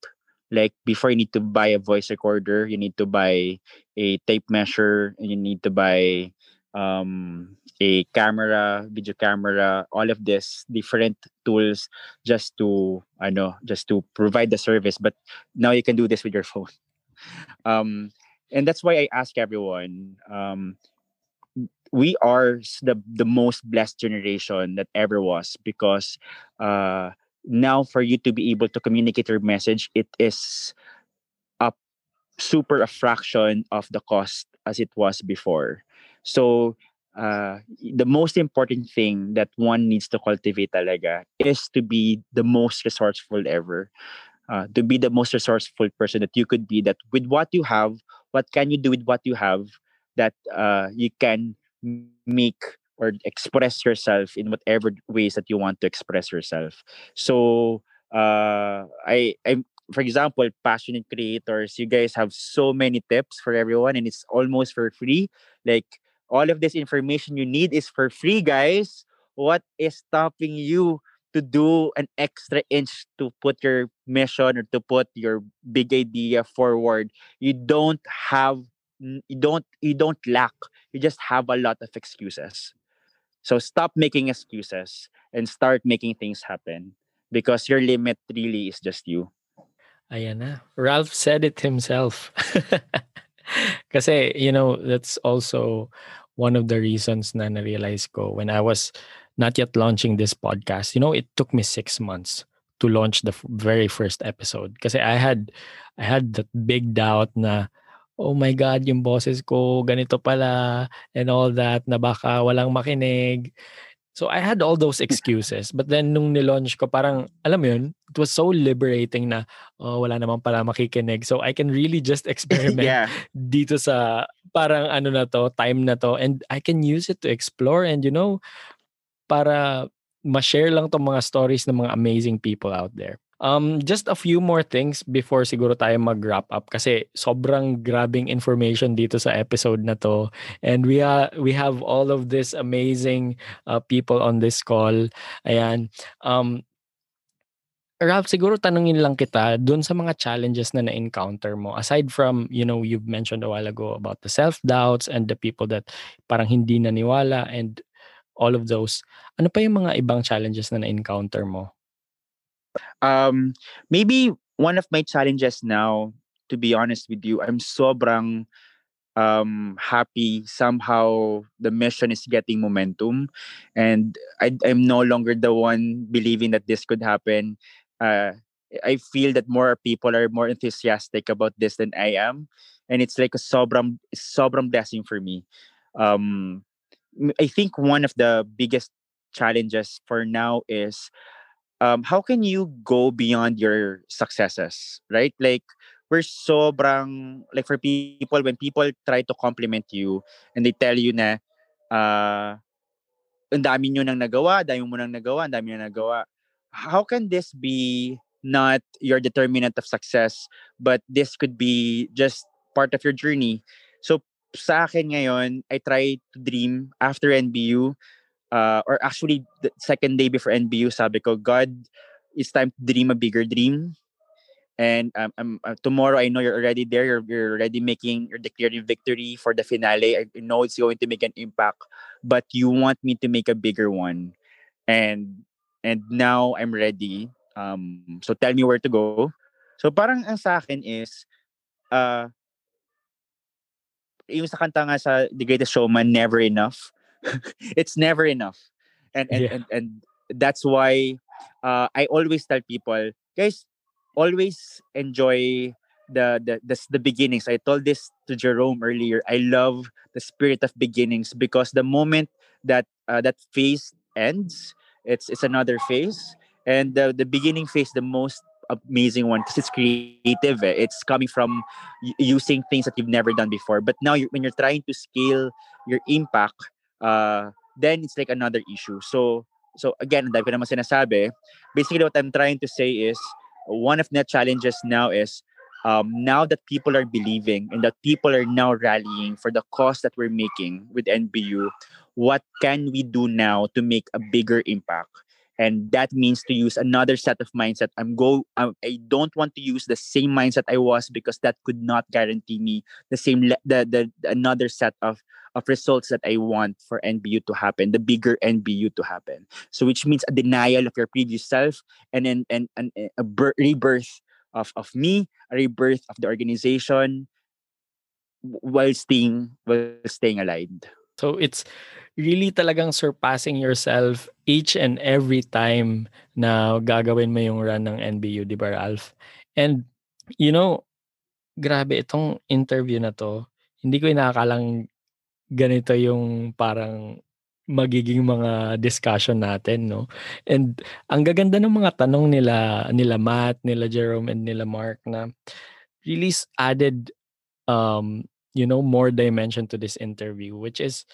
like before you need to buy a voice recorder you need to buy a tape measure and you need to buy um, a camera video camera all of this different tools just to i know just to provide the service. But now you can do this with your phone. Um, and that's why i ask everyone um, we are the the most blessed generation that ever was because uh, now for you to be able to communicate your message it is a super a fraction of the cost as it was before. So uh, the most important thing that one needs to cultivate talaga is to be the most resourceful ever. Uh, to be the most resourceful person that you could be that with what you have what can you do with what you have that uh, you can make or express yourself in whatever ways that you want to express yourself. So uh, I I for example, passionate creators, you guys have so many tips for everyone and it's almost for free. Like all of this information you need is for free, guys. What is stopping you to do an extra inch to put your mission or to put your big idea forward? You don't have you don't you don't lack you just have a lot of excuses so stop making excuses and start making things happen because your limit really is just you. Ayan na. Ralph said it himself. Kasi, you know, that's also one of the reasons na na-realize ko when I was not yet launching this podcast. You know, it took me six months to launch the very first episode. Kasi I had, I had that big doubt na, oh my God, yung boses ko, ganito pala, and all that, na baka walang makinig. So I had all those excuses. But then nung nilaunch ko, parang, alam mo yun, it was so liberating na, oh, wala naman pala makikinig. So I can really just experiment yeah. dito sa parang ano na to, time na to. And I can use it to explore and you know, para ma-share lang tong mga stories ng mga amazing people out there. Um, just a few more things before siguro tayo mag-wrap up kasi sobrang grabing information dito sa episode na to. And we, ha- we have all of this amazing uh, people on this call. Ayan. Um, Ralph, siguro tanungin lang kita dun sa mga challenges na na-encounter mo. Aside from, you know, you've mentioned a while ago about the self-doubts and the people that parang hindi naniwala and all of those. Ano pa yung mga ibang challenges na na-encounter mo? Um, maybe one of my challenges now, to be honest with you, I'm sobrang um, happy somehow the mission is getting momentum and I, I'm no longer the one believing that this could happen. Uh, I feel that more people are more enthusiastic about this than I am. And it's like a sobrang, sobrang blessing for me. Um, I think one of the biggest challenges for now is um, how can you go beyond your successes, right? Like we're sobrang like for people when people try to compliment you and they tell you na uh, ang dami nyo nang nagawa, dami mo nang nagawa, ang dami nyo nagawa. How can this be not your determinant of success, but this could be just part of your journey? So sa akin ngayon, I try to dream after NBU uh, or actually the second day before NBU, sabi ko, God, it's time to dream a bigger dream. And um, um, uh, tomorrow, I know you're already there. You're, you're already making, you're declaring victory for the finale. I know it's going to make an impact, but you want me to make a bigger one. And and now I'm ready. Um, so tell me where to go. So parang ang sa akin is, uh, yung sa kanta nga sa The Greatest Showman, Never Enough. it's never enough and and, Yeah. and and that's why uh, I always tell people, guys, always enjoy the the the, the beginnings. I told this to Jerome earlier. I love the spirit of beginnings because the moment that uh, that phase ends, it's it's another phase, and the the beginning phase, the most amazing one because it's creative. Eh? It's coming from using things that you've never done before. But now, you're, when you're trying to scale your impact, uh, then it's like another issue. So, so again, dahil ko naman sinasabi, basically what I'm trying to say is, one of the challenges now is, um, now that people are believing and that people are now rallying for the cause that we're making with NBU, what can we do now to make a bigger impact? and that means to use another set of mindset i'm go um, i don't want to use the same mindset i was because that could not guarantee me the same le- the, the another set of of results that i want for nbu to happen the bigger nbu to happen so which means a denial of your previous self and then and, and, and a bir- rebirth of of me a rebirth of the organization while staying while staying aligned so it's really talagang surpassing yourself each and every time na gagawin mo yung run ng NBU, di ba, Ralph? And, you know, grabe itong interview na to, hindi ko inakalang ganito yung parang magiging mga discussion natin, no? And ang gaganda ng mga tanong nila, nila Matt, nila Jerome, and nila Mark na really added, um, you know, more dimension to this interview, which is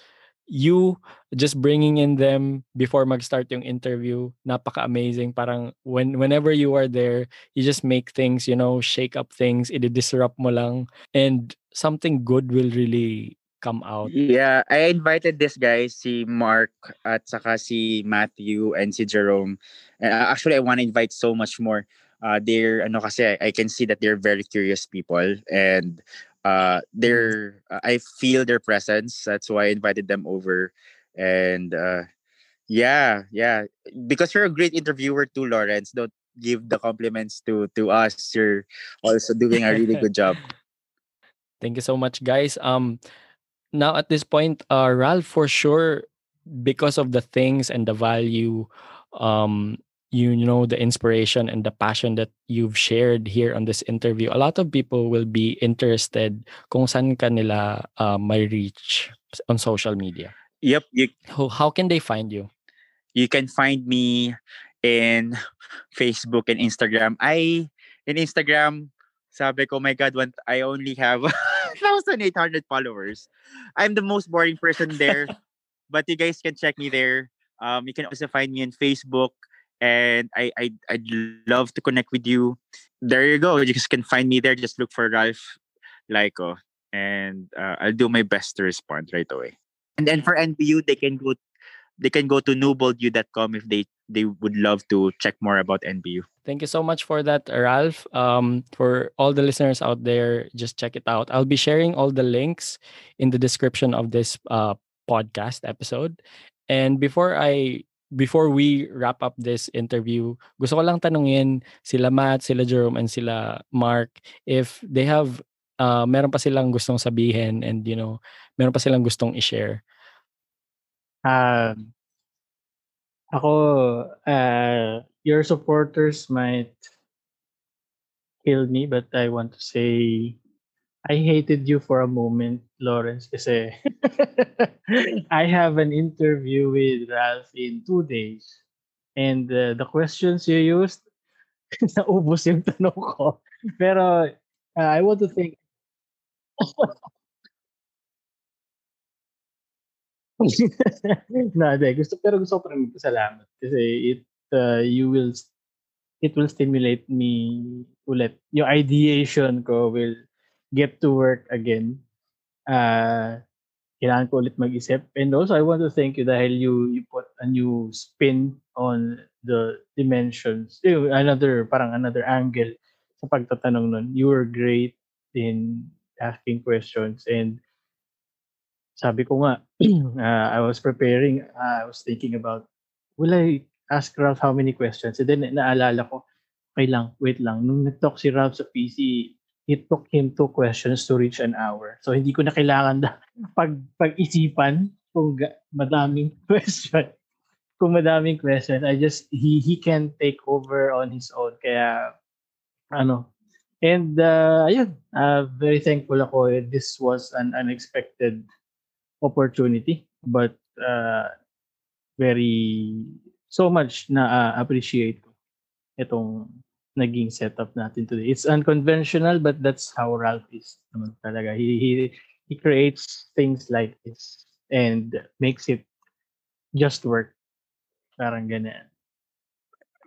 you just bringing in them before mag-start yung interview, napaka-amazing. Parang when whenever you are there, you just make things, you know, shake up things, i-disrupt mo lang and something good will really come out. Yeah, I invited this guy, si Mark at saka si Matthew and si Jerome. And uh, actually, I want to invite so much more. Uh, they're, ano kasi, I can see that they're very curious people and uh they're uh, i feel their presence. That's why i invited them over. And uh yeah yeah. Because you're a great interviewer too lawrence. Don't give the compliments to to us. You're also doing a really good job. Thank you so much guys. Um now at this point uh ralph for sure because of the things and the value um you know the inspiration and the passion that you've shared here on this interview a lot of people will be interested kung saan ka nila uh, may reach on social media. Yep you, how, how can they find you? You can find me in facebook and instagram. I in instagram sabi ko my god when i only have 1800 followers i'm the most boring person there but you guys can check me there um, you can also find me on facebook and I, I I'd love to connect with you. There you go. You just can find me there. Just look for Ralph Layco, and uh, I'll do my best to respond right away. And then for NBU, they can go they can go to newboldyou.com if they they would love to check more about NBU. Thank you so much for that, Ralph. Um, for all the listeners out there, just check it out. I'll be sharing all the links in the description of this uh, podcast episode. And before I before we wrap up this interview, gusto ko lang tanungin sila Matt, sila Jerome, and sila Mark if they have, uh, meron pa silang gustong sabihin and, you know, meron pa silang gustong i-share. Um, ako, uh, your supporters might kill me, but I want to say I hated you for a moment, Lawrence, kasi I have an interview with Ralph in two days. And uh, the questions you used, naubos yung tanong ko. Pero uh, I want to thank no, de, gusto pero gusto ko rin magpasalamat kasi it uh, you will it will stimulate me ulit. Yung ideation ko will get to work again. Uh, kailangan ko ulit mag-isip. And also, I want to thank you dahil you, you put a new spin on the dimensions. Another, parang another angle sa pagtatanong nun. You were great in asking questions and sabi ko nga, uh, I was preparing, uh, I was thinking about, will I ask Ralph how many questions? And then naalala ko, okay lang, wait lang. Nung nag-talk si Ralph sa PC, it took him two questions to reach an hour. So hindi ko na kailangan da, pag pag-isipan kung ga, madaming question. kung madaming questions, I just, he, he can take over on his own. Kaya, ano, and uh, ayun, uh, very thankful ako. This was an unexpected opportunity, but uh, very, so much na uh, appreciate ko itong naging setup natin today. It's unconventional, but that's how Ralph is naman talaga. He, he, he creates things like this and makes it just work. Parang ganyan.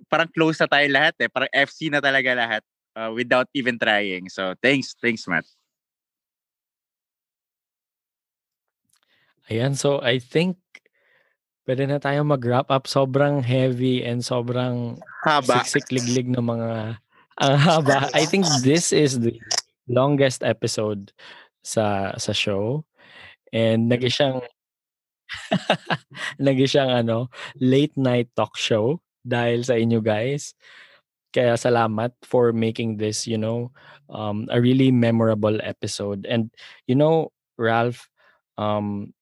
Parang close na tayo lahat eh. Parang FC na talaga lahat uh, without even trying. So, thanks. Thanks, Matt. Ayan, so I think pwede na tayo mag-wrap up. Sobrang heavy and sobrang Haba. siksik-liglig ng mga ang haba. I think this is the longest episode sa sa show. And naging siyang naging siyang ano, late night talk show dahil sa inyo guys. Kaya salamat for making this, you know, um, a really memorable episode. And you know, Ralph, um,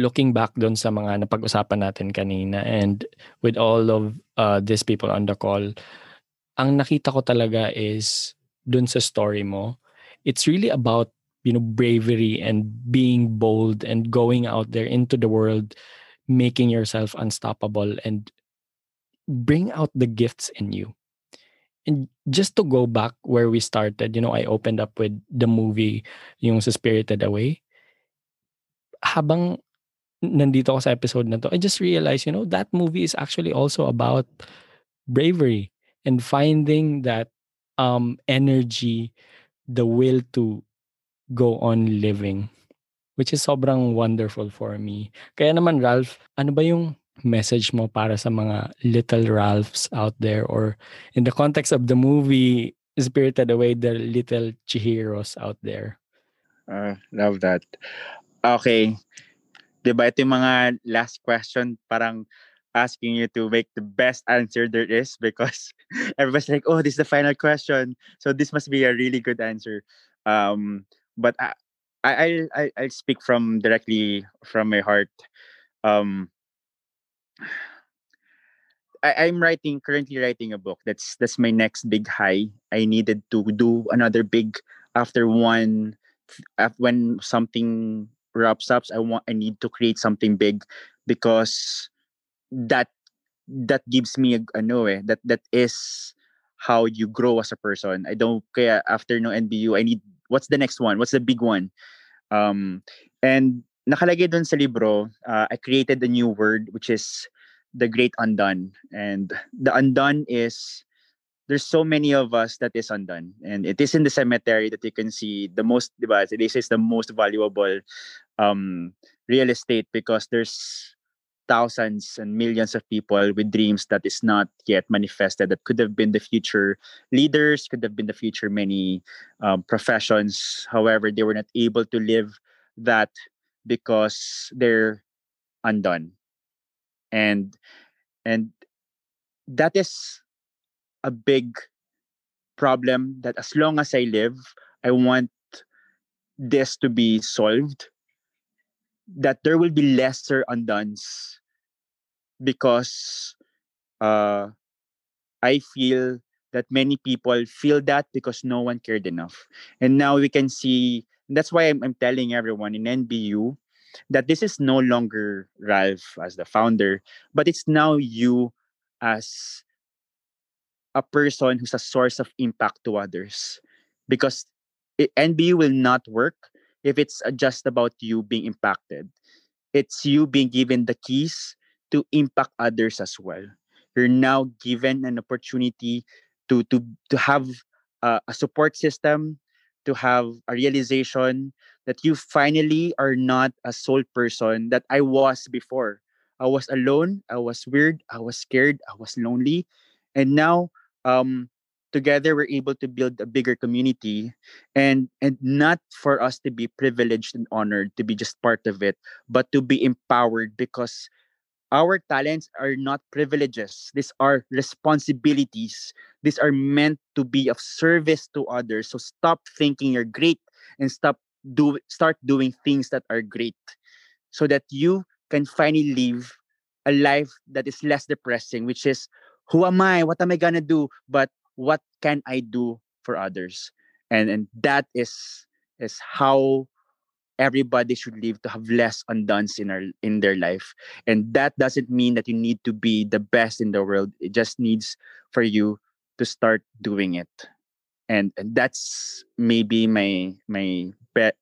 looking back doon sa mga napag-usapan natin kanina and with all of uh, these people on the call, ang nakita ko talaga is doon sa story mo, it's really about you know bravery and being bold and going out there into the world making yourself unstoppable and bring out the gifts in you. And just to go back where we started you know i opened up with the movie yung sa spirited away. Habang nandito ako sa episode na to i just realized you know that movie is actually also about bravery and finding that um energy the will to go on living which is sobrang wonderful for me kaya naman Ralph ano ba yung message mo para sa mga little Ralphs out there or in the context of the movie Spirited Away the little Chihiros out there Uh, love that. Okay. Diba ito yung mga last question parang asking you to make the best answer there is because everybody's like, oh, this is the final question. So this must be a really good answer. Um, but I, I, I'll, I- I'll speak from directly from my heart. Um, I, I'm writing currently writing a book. That's that's my next big high. I needed to do another big after one when something wraps up. I want I need to create something big because that that gives me a ano eh, that that is how you grow as a person. I don't kaya after no NBU I need what's the next one? What's the big one? Um and nakalagay doon sa libro, uh, I created a new word which is the great undone. And the undone is there's so many of us that is undone. And it is in the cemetery that you can see the most, diba? This is the most valuable um, real estate because there's thousands and millions of people with dreams that is not yet manifested that could have been the future leaders could have been the future many um, professions however they were not able to live that because they're undone and and that is a big problem that as long as i live i want this to be solved that there will be lesser undones because uh i feel that many people feel that because no one cared enough. And now we can see that's why i'm, I'm telling everyone in nbu that this is no longer Ralph as the founder, but it's now you as a person who's a source of impact to others. Because it, NBU will not work if it's uh, just about you being impacted. It's you being given the keys to impact others as well. You're now given an opportunity to to to have a support system, to have a realization that you finally are not a sole person that I was before. I was alone, I was weird, I was scared, I was lonely. And now um together we're able to build a bigger community and and not for us to be privileged and honored to be just part of it, but to be empowered because our talents are not privileges. These are responsibilities. These are meant to be of service to others. So stop thinking you're great and stop do start doing things that are great so that you can finally live a life that is less depressing, which is who am I? What am I gonna do? But what can I do for others? And and that is is how everybody should live to have less undone in our in their life. And that doesn't mean that you need to be the best in the world. It just needs for you to start doing it. And, and that's maybe my my bet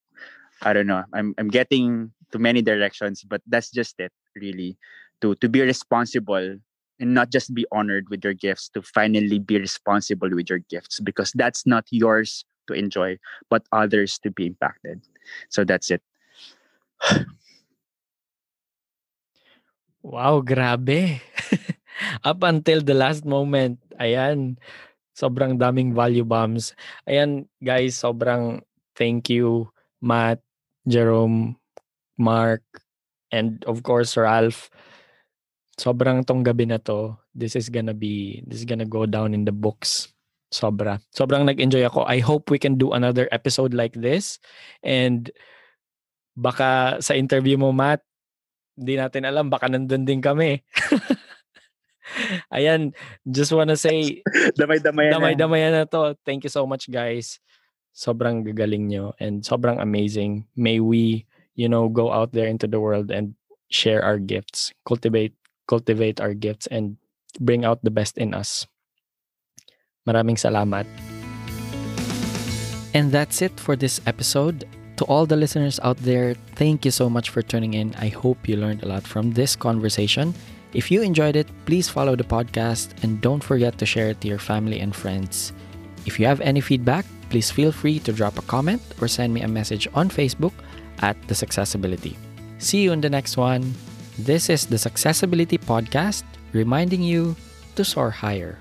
I don't know. I'm I'm getting to many directions, but that's just it, really. To to be responsible and not just be honored with your gifts, to finally be responsible with your gifts because that's not yours to enjoy, but others to be impacted. So that's it. Wow, grabe. Up until the last moment, ayan, sobrang daming value bombs. Ayan, guys, sobrang thank you, Matt, Jerome, Mark, and of course, Ralph. Sobrang tong gabi na to, this is gonna be, this is gonna go down in the books. Sobra. Sobrang nag-enjoy ako. I hope we can do another episode like this. And baka sa interview mo, Matt, hindi natin alam, baka nandun din kami. Ayan, just wanna say, Damay-damay damay-damayan na to. Thank you so much, guys. Sobrang gagaling nyo and sobrang amazing. May we, you know, go out there into the world and share our gifts, cultivate cultivate our gifts and bring out the best in us. Maraming salamat. And that's it for this episode. To all the listeners out there, thank you so much for tuning in. I hope you learned a lot from this conversation. If you enjoyed it, please follow the podcast and don't forget to share it to your family and friends. If you have any feedback, please feel free to drop a comment or send me a message on Facebook at The Successibility. See you in the next one. This is the Successibility Podcast, reminding you to soar higher.